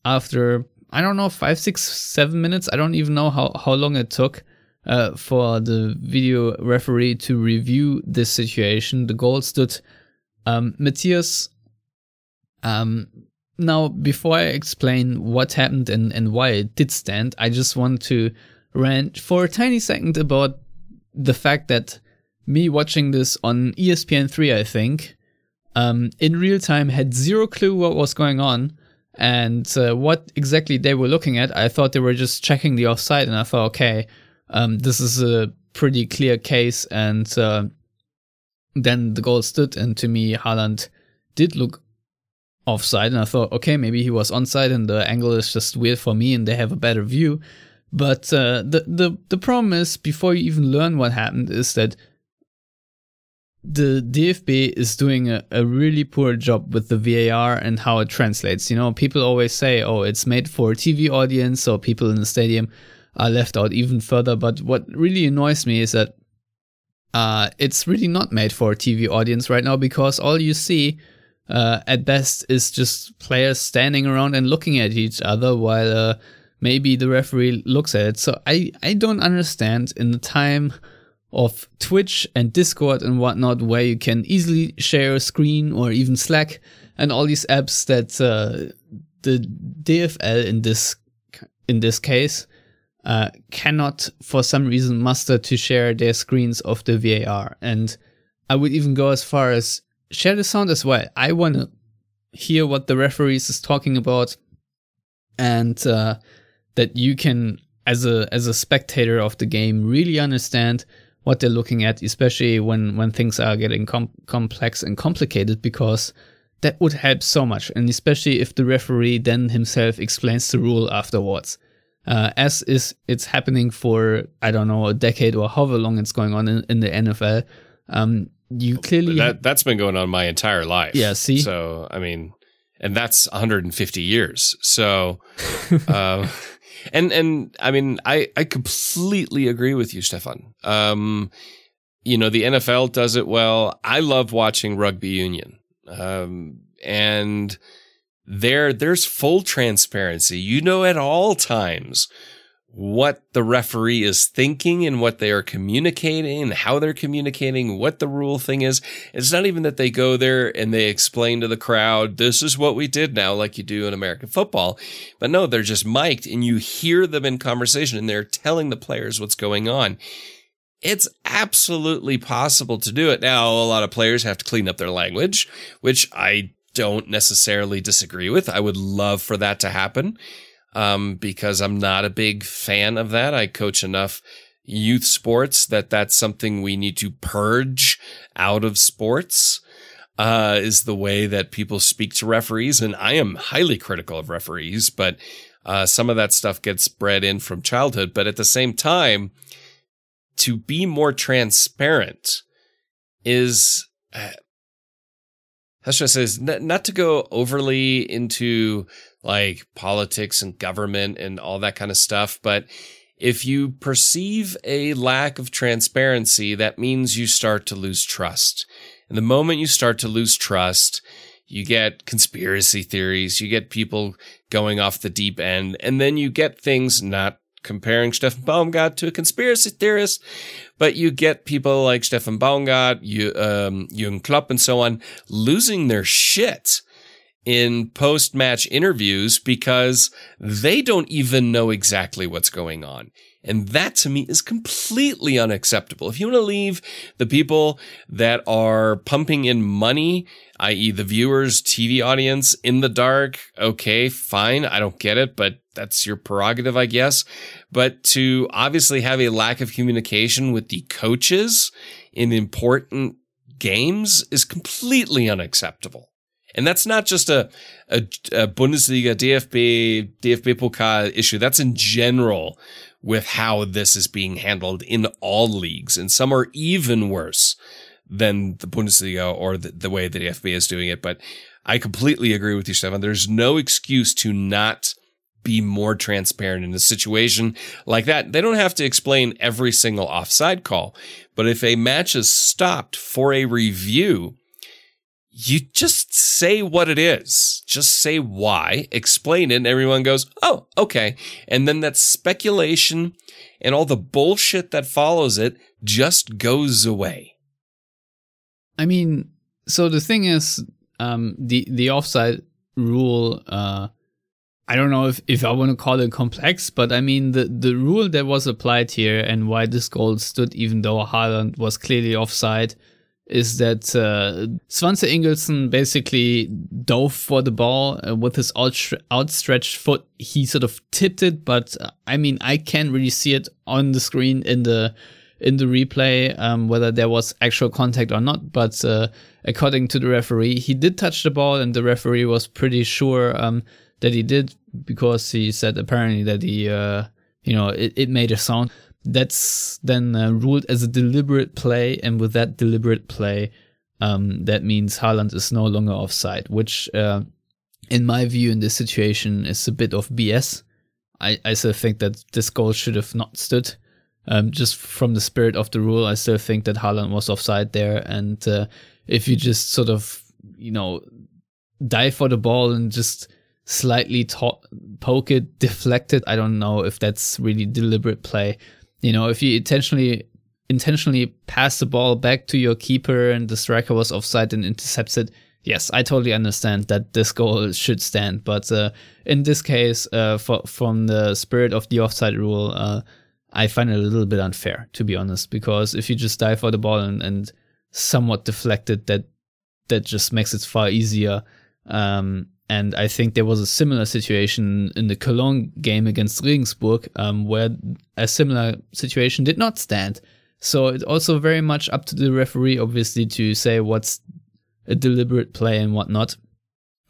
after I don't know five, six, seven minutes, I don't even know how how long it took. Uh, for the video referee to review this situation, the goal stood. Um, Matthias um, now, before I explain what happened and, and why it did stand, I just want to rant for a tiny second about the fact that me watching this on ESPN3, I think, um, in real time had zero clue what was going on and uh, what exactly they were looking at. I thought they were just checking the offside, and I thought, okay, um, this is a pretty clear case. And uh, then the goal stood, and to me, Haaland did look offside, and I thought, okay, maybe he was onside, and the angle is just weird for me, and they have a better view. But uh, the the the problem is, before you even learn what happened, is that the DFB is doing a, a really poor job with the VAR and how it translates. You know, people always say, "Oh, it's made for a TV audience," so people in the stadium are left out even further. But what really annoys me is that uh, it's really not made for a TV audience right now because all you see uh, at best is just players standing around and looking at each other while uh, maybe the referee looks at it. So I, I don't understand in the time of Twitch and Discord and whatnot where you can easily share a screen or even Slack and all these apps that uh, the DFL in this in this case uh, cannot for some reason muster to share their screens of the VAR. And I would even go as far as share the sound as well. I want to hear what the referees is talking about, and uh, that you can, as a as a spectator of the game, really understand what they're looking at, especially when when things are getting com- complex and complicated, because that would help so much, and especially if the referee then himself explains the rule afterwards. Uh, as is it's happening for I don't know a decade or however long it's going on in, in the NFL. Um, you clearly that that's been going on my entire life. Yeah, see? So I mean, and that's 150 years. So, (laughs) um, and and I mean, I I completely agree with you, Stefan. Um, you know, the NFL does it well. I love watching rugby union. Um, and there there's full transparency. You know at all times what the referee is thinking and what they are communicating and how they're communicating, what the rule thing is. It's not even that they go there and they explain to the crowd, this is what we did now, like you do in American football. But no, they're just mic'd and you hear them in conversation and they're telling the players what's going on. It's absolutely possible to do it. Now, a lot of players have to clean up their language, which I don't necessarily disagree with. I would love for that to happen um, because I'm not a big fan of that. I coach enough youth sports that that's something we need to purge out of sports. Uh, is the way that people speak to referees. And I am highly critical of referees, but uh, some of that stuff gets bred in from childhood. But at the same time, to be more transparent is, uh, how should say, not, not to go overly into like politics and government and all that kind of stuff. But if you perceive a lack of transparency, that means you start to lose trust. And the moment you start to lose trust, you get conspiracy theories, you get people going off the deep end, and then you get things not comparing Steffen Baumgart to a conspiracy theorist, but you get people like Steffen Baumgart, you, um, Jürgen Klopp and so on losing their shit in post match interviews because they don't even know exactly what's going on. And that to me is completely unacceptable. If you want to leave the people that are pumping in money, i.e. the viewers, TV audience in the dark, okay, fine. I don't get it, but that's your prerogative, I guess. But to obviously have a lack of communication with the coaches in important games is completely unacceptable. And that's not just a, a, a Bundesliga, DFB, DFB Pokal issue. That's in general with how this is being handled in all leagues. And some are even worse than the Bundesliga or the, the way that the DFB is doing it. But I completely agree with you, Stefan. There's no excuse to not be more transparent in a situation like that. They don't have to explain every single offside call, but if a match is stopped for a review, you just say what it is. Just say why, explain it, and everyone goes, oh, okay. And then that speculation and all the bullshit that follows it just goes away. I mean, so the thing is, um, the the offside rule. Uh, I don't know if, if I want to call it complex, but I mean the the rule that was applied here and why this goal stood, even though Haaland was clearly offside, is that uh, Svante Ingelsson basically dove for the ball uh, with his outstretched foot. He sort of tipped it, but uh, I mean, I can't really see it on the screen in the in the replay um, whether there was actual contact or not. But uh, according to the referee, he did touch the ball, and the referee was pretty sure um, that he did because he said apparently that he, uh, you know, it, it made a sound. That's then uh, ruled as a deliberate play, and with that deliberate play, um, that means Haaland is no longer offside, which, uh, in my view, in this situation, is a bit of BS. I, I still think that this goal should have not stood. Um, just from the spirit of the rule, I still think that Haaland was offside there. And uh, if you just sort of, you know, dive for the ball and just slightly to- poke it, deflect it, I don't know if that's really deliberate play. You know, if you intentionally intentionally pass the ball back to your keeper and the striker was offside and intercepts it, yes, I totally understand that this goal should stand. But uh, in this case, uh, for, from the spirit of the offside rule, uh, I find it a little bit unfair, to be honest, because if you just dive for the ball and, and somewhat deflect it, that that just makes it far easier. Um, and I think there was a similar situation in the Cologne game against Regensburg, um, where a similar situation did not stand. So it's also very much up to the referee, obviously, to say what's a deliberate play and whatnot.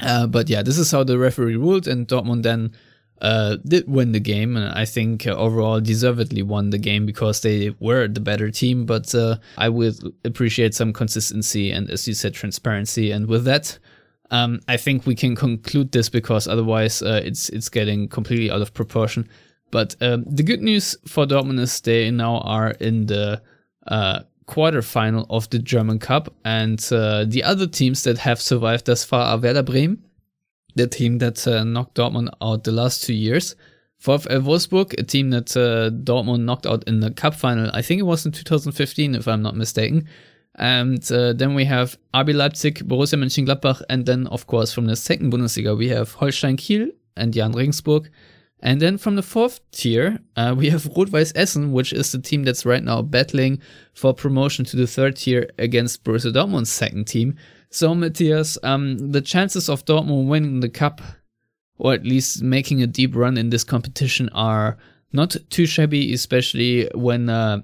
Uh, but yeah, this is how the referee ruled, and Dortmund then uh, did win the game, and I think uh, overall deservedly won the game because they were the better team. But uh, I would appreciate some consistency and, as you said, transparency. And with that, um, I think we can conclude this because otherwise uh, it's it's getting completely out of proportion. But um, the good news for Dortmund is they now are in the uh, quarterfinal of the German Cup, and uh, the other teams that have survived thus far are Werder Bremen, the team that uh, knocked Dortmund out the last two years. VfL Wolfsburg, a team that uh, Dortmund knocked out in the cup final, I think it was in 2015, if I'm not mistaken. And uh, then we have RB Leipzig, Borussia Mönchengladbach, and then, of course, from the second Bundesliga, we have Holstein Kiel and Jahn Regensburg. And then from the fourth tier, uh, we have Rot-Weiß Essen, which is the team that's right now battling for promotion to the third tier against Borussia Dortmund's second team. So, Matthias, um, the chances of Dortmund winning the cup, or at least making a deep run in this competition, are not too shabby, especially when uh,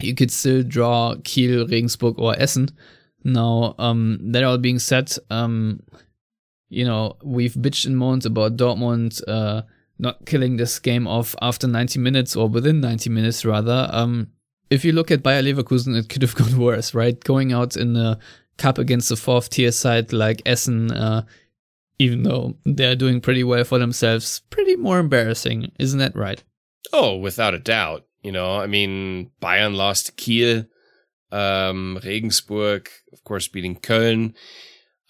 you could still draw Kiel, Regensburg, or Essen. Now, um, that all being said, um, you know, we've bitched and moaned about Dortmund uh, not killing this game off after 90 minutes or within 90 minutes, rather. Um, if you look at Bayer Leverkusen, it could have (laughs) gone worse, right? Going out in the cup against a fourth tier side like Essen, uh, even though they're doing pretty well for themselves, pretty more embarrassing, isn't that right? Oh, without a doubt. You know, I mean, Bayern lost Kiel, um, Regensburg, of course, beating Köln.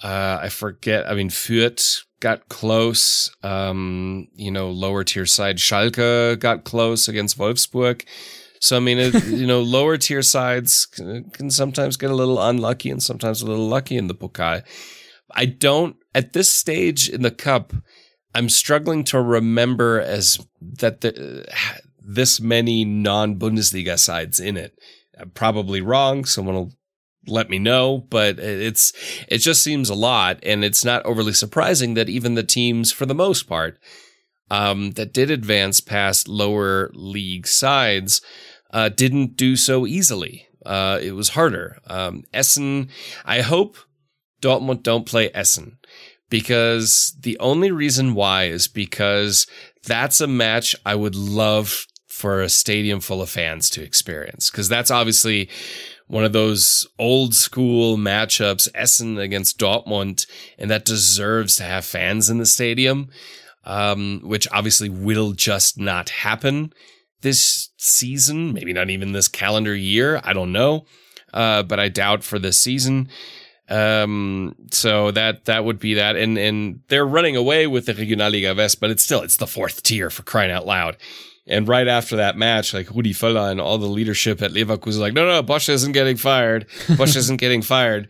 Uh, I forget. I mean, Fürth got close. Um, you know, lower tier side Schalke got close against Wolfsburg. So I mean, it, (laughs) you know, lower tier sides can, can sometimes get a little unlucky and sometimes a little lucky in the Pokal. I don't at this stage in the cup. I'm struggling to remember as that the, this many non-Bundesliga sides in it. I'm probably wrong. Someone will let me know, but it's it just seems a lot, and it's not overly surprising that even the teams, for the most part, um, that did advance past lower league sides uh, didn't do so easily. Uh, it was harder. Um, Essen, I hope Dortmund don't play Essen because the only reason why is because that's a match I would love for a stadium full of fans to experience because that's obviously one of those old school matchups, Essen against Dortmund, and that deserves to have fans in the stadium, um, which obviously will just not happen this season, maybe not even this calendar year. I don't know. Uh, but I doubt for this season. Um, so that, that would be that. And, and they're running away with the Regionalliga West, but it's still, it's the fourth tier for crying out loud. And right after that match, like Rudi Völler and all the leadership at Leverkusen, like, no, no, Bosz isn't getting fired. Bosz (laughs) isn't getting fired.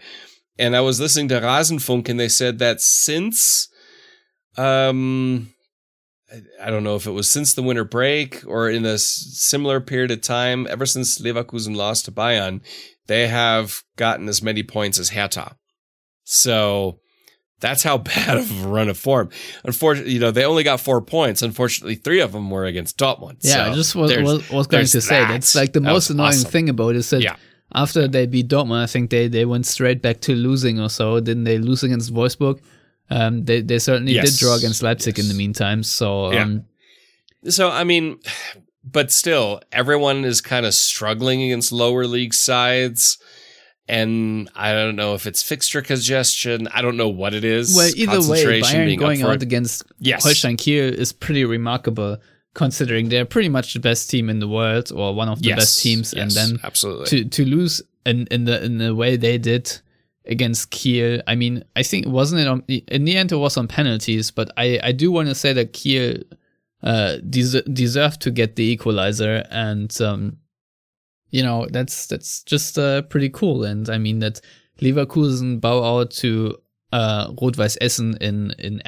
And I was listening to Rasenfunk and they said that since, um, I don't know if it was since the winter break or in a similar period of time, ever since Leverkusen lost to Bayern, they have gotten as many points as Hertha. So That's how (laughs) bad of a run of form. Unfortunately, you know, they only got four points. Unfortunately, three of them were against Dortmund. Yeah, so I just was, was, was going to say that. that's like the That most annoying awesome. thing about it is that Yeah. after they beat Dortmund, I think they, they went straight back to losing or so. Didn't they lose against Wolfsburg? Um, they they certainly Yes. did draw against Leipzig in the meantime. So Yeah. um, So I mean, (sighs) but still, everyone is kind of struggling against lower league sides. And I don't know if it's fixture congestion. I don't know what it is. well, either way, Bayern going out against Yes. Holstein Kiel is pretty remarkable, considering they're pretty much the best team in the world or one of the Yes, best teams, and then absolutely. to to lose in in the in the way they did against Kiel. I mean, I think wasn't it on in the end it was on penalties, but I I do want to say that Kiel uh des- deserved to get the equalizer and um you know that's that's just uh, pretty cool. And I mean that Leverkusen bow out to uh Rot-Weiß Essen in in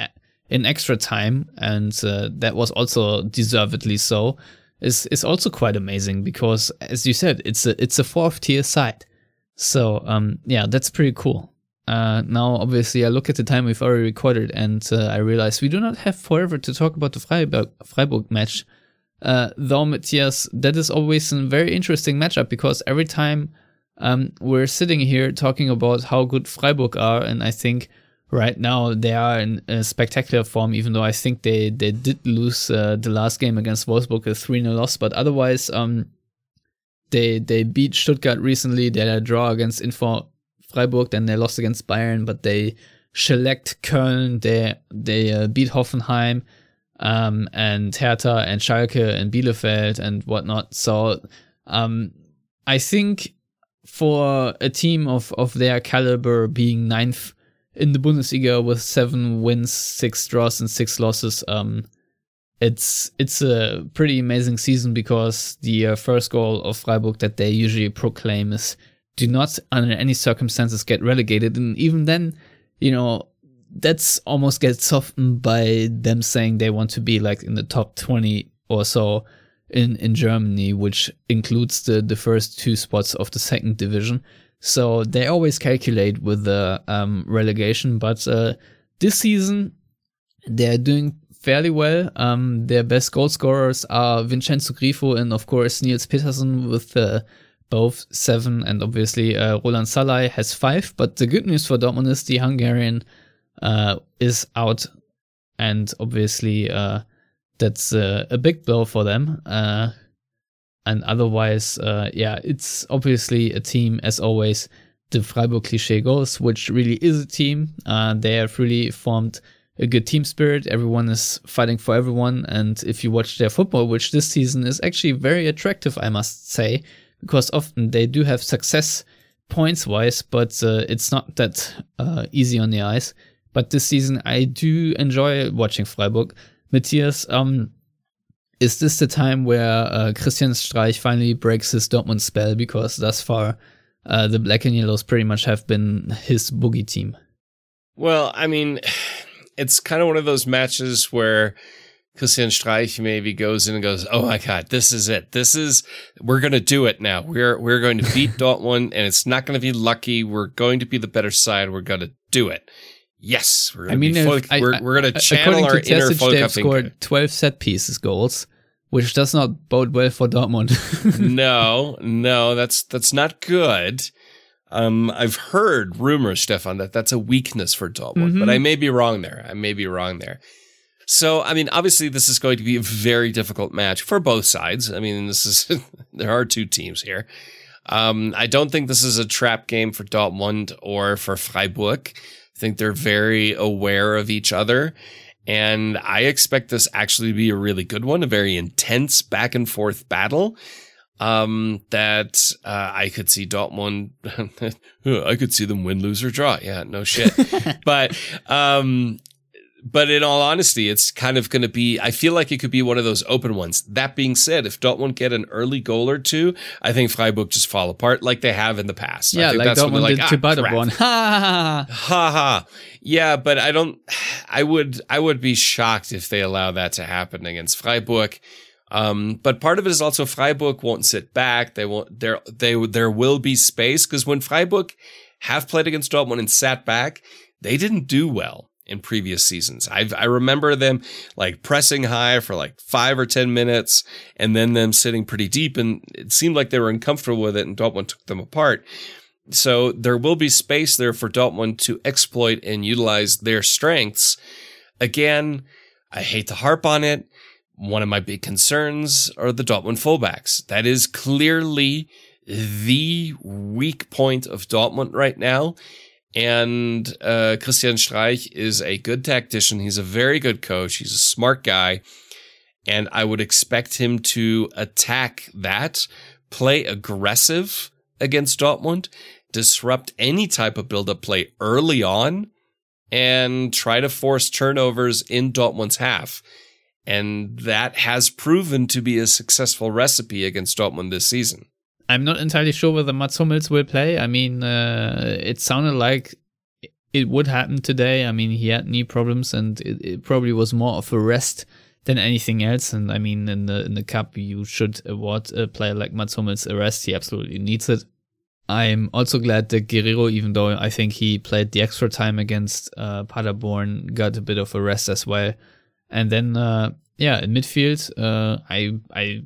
in extra time. And uh, that was also deservedly so. Is is also quite amazing because as you said it's a it's a fourth tier side. So um yeah that's pretty cool. Uh now obviously i look at the time we've already recorded and uh, i realize we do not have forever to talk about the freiburg, freiburg match uh though matthias that is always a very interesting matchup because every time um we're sitting here talking about how good freiburg are and i think right now they are in a spectacular form even though i think they they did lose uh, the last game against wolfsburg a 3-0 loss. But otherwise um they they beat stuttgart recently. They had a draw against info freiburg then they lost against bayern but they select köln. They they uh, beat hoffenheim um, and Hertha and Schalke and Bielefeld and whatnot. So um, I think for a team of, of their caliber being ninth in the Bundesliga with seven wins, six draws, and six losses, um, it's it's a pretty amazing season because the uh, first goal of Freiburg that they usually proclaim is do not under any circumstances get relegated, and even then, you know, that's almost gets softened by them saying they want to be like in the top 20 or so in in Germany which includes the the first two spots of the second division. So they always calculate with the um, relegation but uh, this season they're doing fairly well. Um, their best goal scorers are Vincenzo Grifo and of course Nils Petersen with uh, both seven. And obviously uh, Roland Sallai has five. But the good news for Dortmund is the Hungarian is out, and obviously uh, that's uh, a big blow for them. Uh, and otherwise, uh, yeah, it's obviously a team as always. The Freiburg cliche goes, which really is a team. Uh, they have really formed a good team spirit. Everyone is fighting for everyone, and if you watch their football, which this season is actually very attractive, I must say, because often they do have success points wise, but uh, it's not that uh, easy on the eyes. But this season, I do enjoy watching Freiburg. Matthias, um, is this the time where uh, Christian Streich finally breaks his Dortmund spell? Because thus far, uh, the Black and Yellows pretty much have been his boogie team. Well, I mean, it's kind of one of those matches where Christian Streich maybe goes in and goes, "Oh my God, this is it. This is we're going to do it now. We're we're going to beat (laughs) Dortmund, and it's not going to be lucky. We're going to be the better side. We're going to do it. Yes, we're going I to mean, be if Volk, I- we're, I- we're going to a- channel our to inner Terzic, they've scored 12 set pieces goals, which does not bode well for Dortmund. (laughs) no, no, that's that's not good. Um, I've heard rumors, Stefan, that that's a weakness for Dortmund, Mhm. but I may be wrong there. I may be wrong there. So, I mean, obviously, this is going to be a very difficult match for both sides. I mean, this is (laughs) there are two teams here. Um, I don't think this is a trap game for Dortmund or for Freiburg. I think they're very aware of each other. And I expect this actually to be a really good one, a very intense back and forth battle. Um, that uh, I could see Dortmund, (laughs) I could see them win, lose, or draw. Yeah, no shit. (laughs) but um, but in all honesty, it's kind of going to be. I feel like it could be one of those open ones. That being said, if Dortmund get an early goal or two, I think Freiburg just fall apart like they have in the past. I yeah, think like that's Dortmund they're did "Ah, to crap." Paderborn. (laughs) Ha! Ha ha. Yeah, but I don't I would I would be shocked if they allow that to happen against Freiburg. Um, but part of it is also Freiburg won't sit back. They won't there they there will be space because when Freiburg have played against Dortmund and sat back, they didn't do well in previous seasons. I I remember them like pressing high for like five or ten minutes, and then them sitting pretty deep, and it seemed like they were uncomfortable with it, and Dortmund took them apart. So there will be space there for Dortmund to exploit and utilize their strengths. Again, I hate to harp on it. One of my big concerns are the Dortmund fullbacks. That is clearly the weak point of Dortmund right now. And uh, Christian Streich is a good tactician. He's a very good coach. He's a smart guy. And I would expect him to attack that, play aggressive against Dortmund, disrupt any type of build up play early on, and try to force turnovers in Dortmund's half. And that has proven to be a successful recipe against Dortmund this season. I'm not entirely sure whether Mats Hummels will play. I mean, uh, it sounded like it would happen today. I mean, he had knee problems, and it, it, probably was more of a rest than anything else. And I mean, in the in the cup, you should award a player like Mats Hummels a rest. He absolutely needs it. I'm also glad that Guerreiro, even though I think he played the extra time against uh, Paderborn, got a bit of a rest as well. And then, uh, yeah, in midfield, uh, I I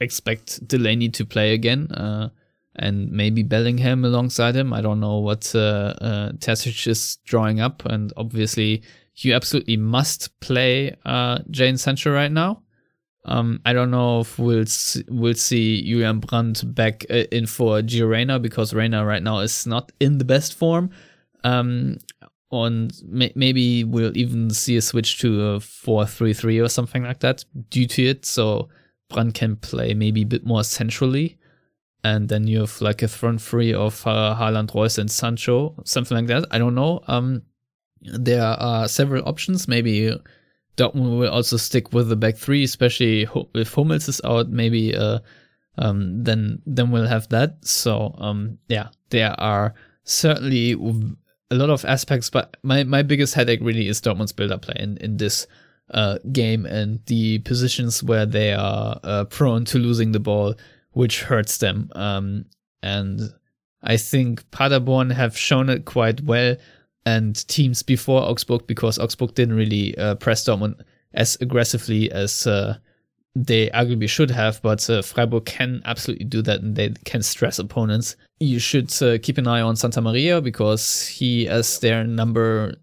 expect Delaney to play again, uh, and maybe Bellingham alongside him. I don't know what uh, uh, is drawing up, and obviously you absolutely must play uh, Jadon Sancho right now. Um, I don't know if we'll see, we'll see Julian Brandt back uh, in for Gio Reyna because Reyna right now is not in the best form. Um, and may- maybe we'll even see a switch to a 4-3-3 or something like that due to it. So Brandt can play maybe a bit more centrally. And then you have like a front three of uh, Haaland, Reus, and Sancho, something like that. I don't know. Um, there are several options. Maybe Dortmund will also stick with the back three, especially if Hummels is out. Maybe uh, um, then then we'll have that. So um, yeah, there are certainly a lot of aspects, but my, my biggest headache really is Dortmund's build-up play in, in this uh, game and the positions where they are uh, prone to losing the ball, which hurts them. Um, and I think Paderborn have shown it quite well, and teams before Augsburg, because Augsburg didn't really uh, press Dortmund as aggressively as uh, they arguably should have, but uh, Freiburg can absolutely do that and they can stress opponents. You should uh, keep an eye on Santamaria because he, as their number,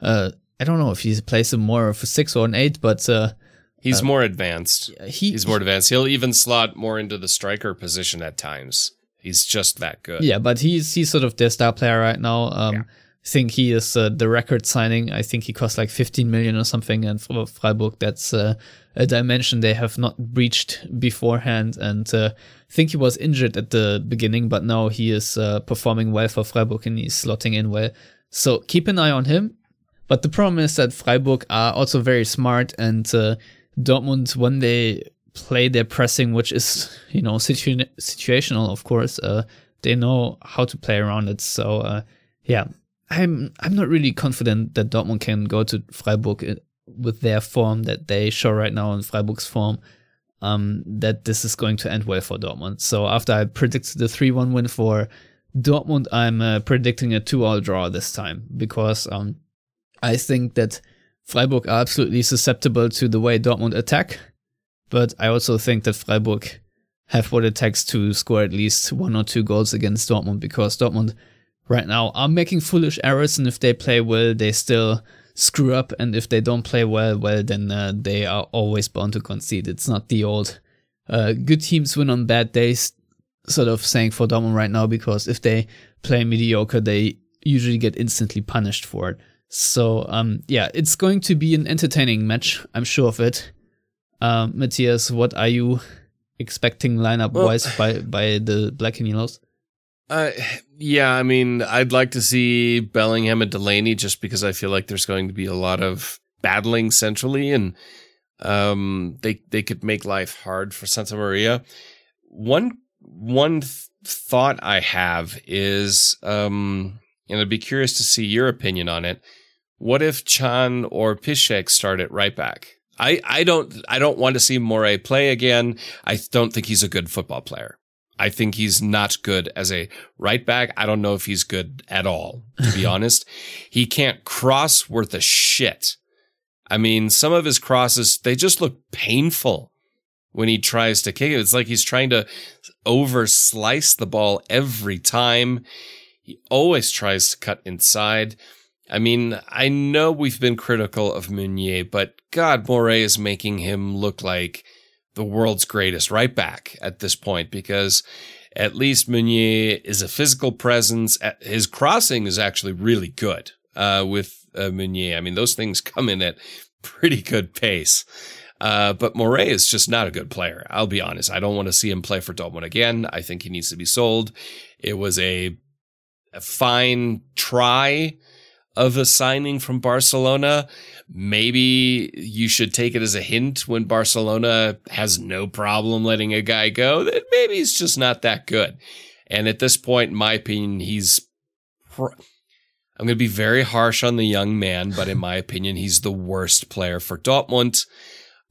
uh, I don't know if he plays him more of a six or an eight, but uh, he's more advanced. He, he's more advanced. He'll even slot more into the striker position at times. He's just that good. Yeah, but he's he's sort of their star player right now. Um, yeah. I think he is uh, the record signing. I think he cost like 15 million or something, and for Freiburg, that's uh, a dimension they have not breached beforehand. And uh, I think he was injured at the beginning, but now he is uh, performing well for Freiburg and he's slotting in well. So keep an eye on him. But the problem is that Freiburg are also very smart, and uh, Dortmund, when they play their pressing, which is you know situ- situational, of course, uh, they know how to play around it. So yeah, I'm I'm not really confident that Dortmund can go to Freiburg uh, with their form that they show right now in Freiburg's form. Um, that this is going to end well for Dortmund. So after I predicted the three-one win for Dortmund, I'm uh, predicting a two-all draw this time because um, I think that Freiburg are absolutely susceptible to the way Dortmund attack, but I also think that Freiburg have what it takes to score at least one or two goals against Dortmund because Dortmund right now are making foolish errors, and if they play well, they still screw up, and if they don't play well, well, then uh, they are always bound to concede. It's not the old uh, good teams win on bad days sort of saying for Dortmund right now, because if they play mediocre, they usually get instantly punished for it. So, um, yeah, it's going to be an entertaining match. I'm sure of it. Um, Matthias, what are you expecting lineup wise well, by by the black and yellows? Uh, yeah, I mean, I'd like to see Bellingham and Delaney just because I feel like there's going to be a lot of battling centrally, and um, they they could make life hard for Santamaria. One one th- thought I have is, um, and I'd be curious to see your opinion on it. What if Can or Piszczek start at right back? I, I don't I don't want to see Morey play again. I don't think he's a good football player. I think he's not good as a right back. I don't know if he's good at all, to be (laughs) honest. He can't cross worth a shit. I mean, some of his crosses, they just look painful when he tries to kick it. It's like he's trying to over slice the ball every time. He always tries to cut inside. I mean, I know we've been critical of Meunier, but God, Morey is making him look like the world's greatest right back at this point because at least Meunier is a physical presence. His crossing is actually really good uh, with uh, Meunier. I mean, those things (laughs) come in at pretty good pace. Uh, but Morey is just not a good player. I'll be honest. I don't want to see him play for Dortmund again. I think he needs to be sold. It was a, a fine try of a signing from Barcelona. Maybe you should take it as a hint when Barcelona has no problem letting a guy go that maybe he's just not that good. And at this point, in my opinion, he's. Pr- I'm going to be very harsh on the young man, but in my opinion, he's the worst player for Dortmund.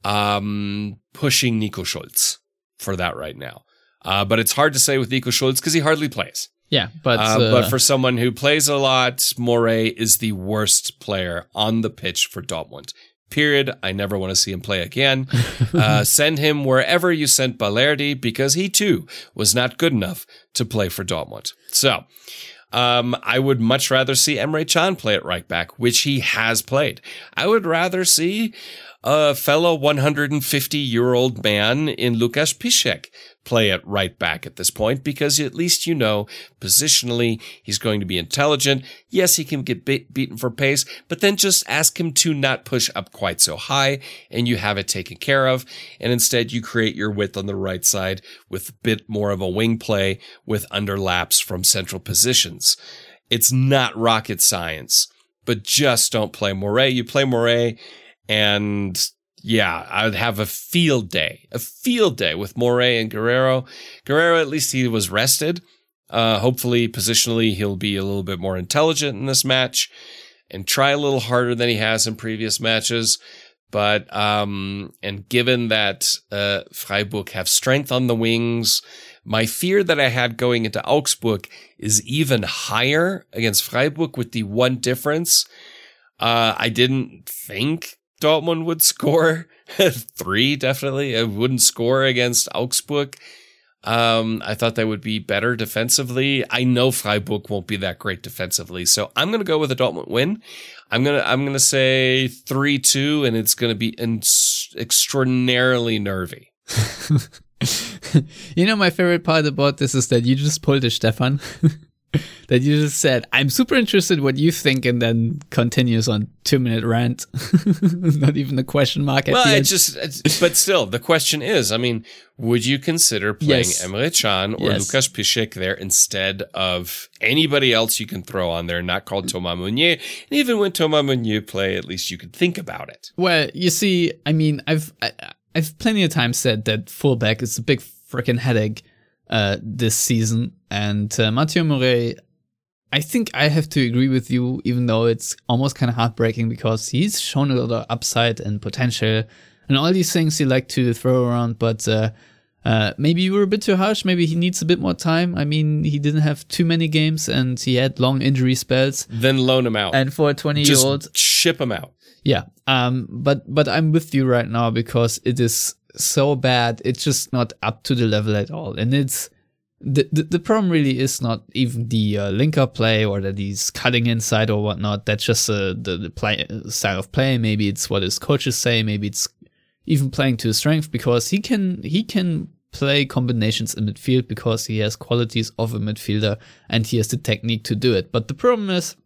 Um, pushing Nico Schulz for that right now. Uh, but it's hard to say with Nico Schulz because he hardly plays. Yeah, but uh, uh, but for someone who plays a lot, Morey is the worst player on the pitch for Dortmund. Period. I never want to see him play again. (laughs) uh, send him wherever you sent Balerdi because he too was not good enough to play for Dortmund. So. Um, I would much rather see Emre Can play at right back, which he has played. I would rather see a fellow 150 year old man in Lukas Piszczek play at right back at this point because at least you know positionally he's going to be intelligent. Yes, he can get be- beaten for pace, but then just ask him to not push up quite so high and you have it taken care of. And instead you create your width on the right side with a bit more of a wing play with underlaps from central positions. It's not rocket science, but just don't play Morey. You play Morey and yeah, I would have a field day, a field day with Morey and Guerreiro. Guerreiro, at least he was rested. Uh, hopefully, positionally, he'll be a little bit more intelligent in this match and try a little harder than he has in previous matches. But, um, and given that, uh, Freiburg have strength on the wings, my fear that I had going into Augsburg is even higher against Freiburg with the one difference. Uh, I didn't think Dortmund would score (laughs) three, definitely. It wouldn't score against Augsburg. Um, I thought they would be better defensively. I know Freiburg won't be that great defensively, so I'm gonna go with a Dortmund win. I'm gonna I'm gonna say three two, and it's gonna be in- extraordinarily nervy. (laughs) you know, my favorite part about this is that you just pulled a Stefan. (laughs) (laughs) that you just said, I'm super interested what you think, and then continues on two minute rant. (laughs) Not even a question mark. well, it just, but still, the question is, I mean, would you consider playing yes. Emre Can or yes. Lukas Piszczek there instead of anybody else you can throw on there, not called Thomas Meunier? And even when Thomas Meunier play, at least you could think about it. Well, you see, I mean, I've I, I've plenty of times said that fullback is a big freaking headache uh, this season. And uh, Mateu Morey, I think I have to agree with you, even though it's almost kind of heartbreaking because he's shown a lot of upside and potential and all these things he like to throw around. But uh, uh, maybe you were a bit too harsh. Maybe he needs a bit more time. I mean, he didn't have too many games and he had long injury spells. Then loan him out. And for a 20 year old, ship him out. Yeah. Um, but, but I'm with you right now because it is so bad. It's just not up to the level at all. And it's, the, the, the problem really is not even the uh, linker play or that he's cutting inside or whatnot. That's just uh, the, the play, style of play. Maybe it's what his coaches say. Maybe it's even playing to his strength because he can, he can play combinations in midfield because he has qualities of a midfielder and he has the technique to do it. But the problem is,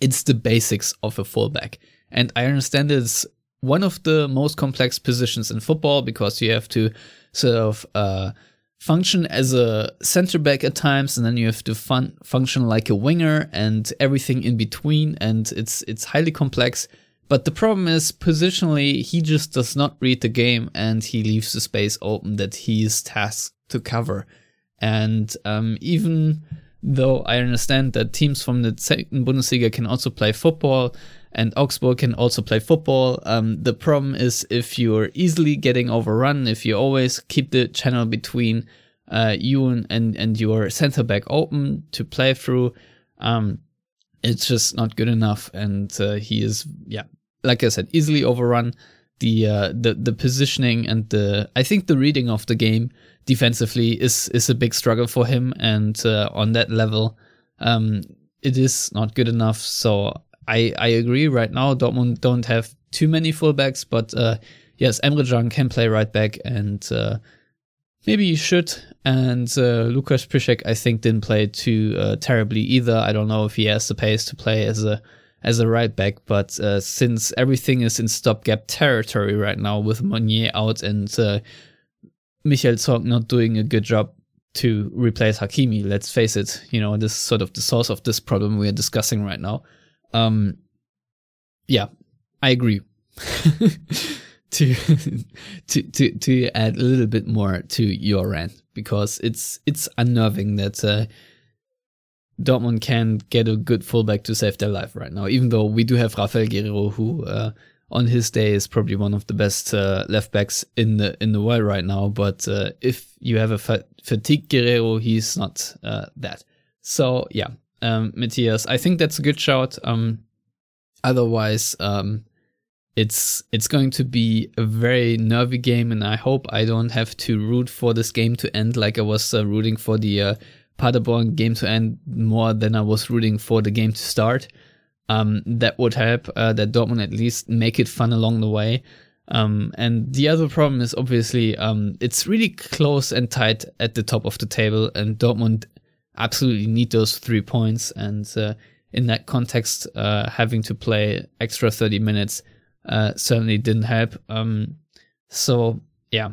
it's the basics of a fullback. And I understand it's one of the most complex positions in football because you have to sort of uh, function as a center back at times, and then you have to fun- function like a winger and everything in between, and it's it's highly complex. But the problem is positionally, he just does not read the game, and he leaves the space open that he is tasked to cover. And um, even though I understand that teams from the second Bundesliga can also play football, and Augsburg can also play football. Um, the problem is if you're easily getting overrun, if you always keep the channel between uh, you and, and, and your center back open to play through. Um, it's just not good enough. And uh, he is, yeah, like I said, easily overrun. The, uh, the the positioning and the I think the reading of the game defensively is is a big struggle for him, and uh, on that level, um, it is not good enough. So I I agree. Right now, Dortmund don't have too many fullbacks, but uh, yes, Emre Can can play right back, and uh, maybe you should. And uh, Lukas Piszczek, I think, didn't play too uh, terribly either. I don't know if he has the pace to play as a as a right back, but uh, since everything is in stopgap territory right now with Meunier out and uh, Michael Zorc not doing a good job to replace Hakimi, let's face it, you know, this is sort of the source of this problem we are discussing right now. Um, yeah, I agree. (laughs) to to to to add a little bit more to your rant because it's it's unnerving that uh, Dortmund can get a good fullback to save their life right now. Even though we do have Raphaël Guerreiro, who uh, on his day is probably one of the best uh, left backs in the in the world right now. But uh, if you have a fa- fatigue Guerreiro, he's not uh, that. So yeah, um, Matthias, I think that's a good shout. Um, otherwise, um, it's it's going to be a very nervy game, and I hope I don't have to root for this game to end like I was uh, rooting for the uh, Paderborn game to end more than I was rooting for the game to start. Um, that would help uh, that Dortmund at least make it fun along the way. Um, and the other problem is obviously um, it's really close and tight at the top of the table, and Dortmund absolutely need those three points. And uh, in that context, uh, having to play extra 30 minutes uh, certainly didn't help. Um, so yeah,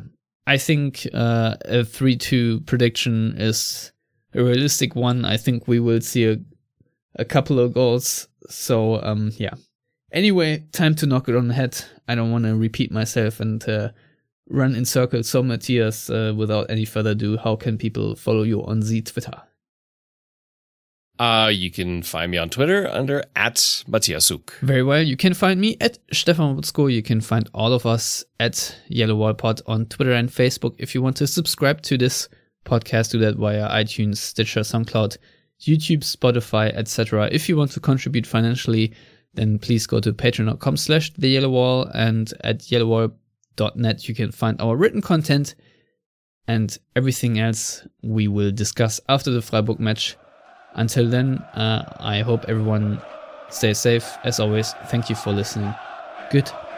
I think uh, a three-two prediction is a realistic one. I think we will see a a couple of goals. So um, yeah. Anyway, time to knock it on the head. I don't want to repeat myself and uh, run in circles. So Matthias, uh, without any further ado, how can people follow you on the Twitter? Uh, you can find me on Twitter under at Matthiasuk. Very well. You can find me at Stefan Buczko. You can find all of us at Yellow Wall Pod on Twitter and Facebook. If you want to subscribe to this podcast, do that via iTunes, Stitcher, SoundCloud, YouTube, Spotify, etc. If you want to contribute financially, then please go to patreon.com slash the yellow wall and at yellowwall.net you can find our written content and everything else we will discuss after the Freiburg match. Until then, uh, I hope everyone stays safe. As always, thank you for listening. Goodbye.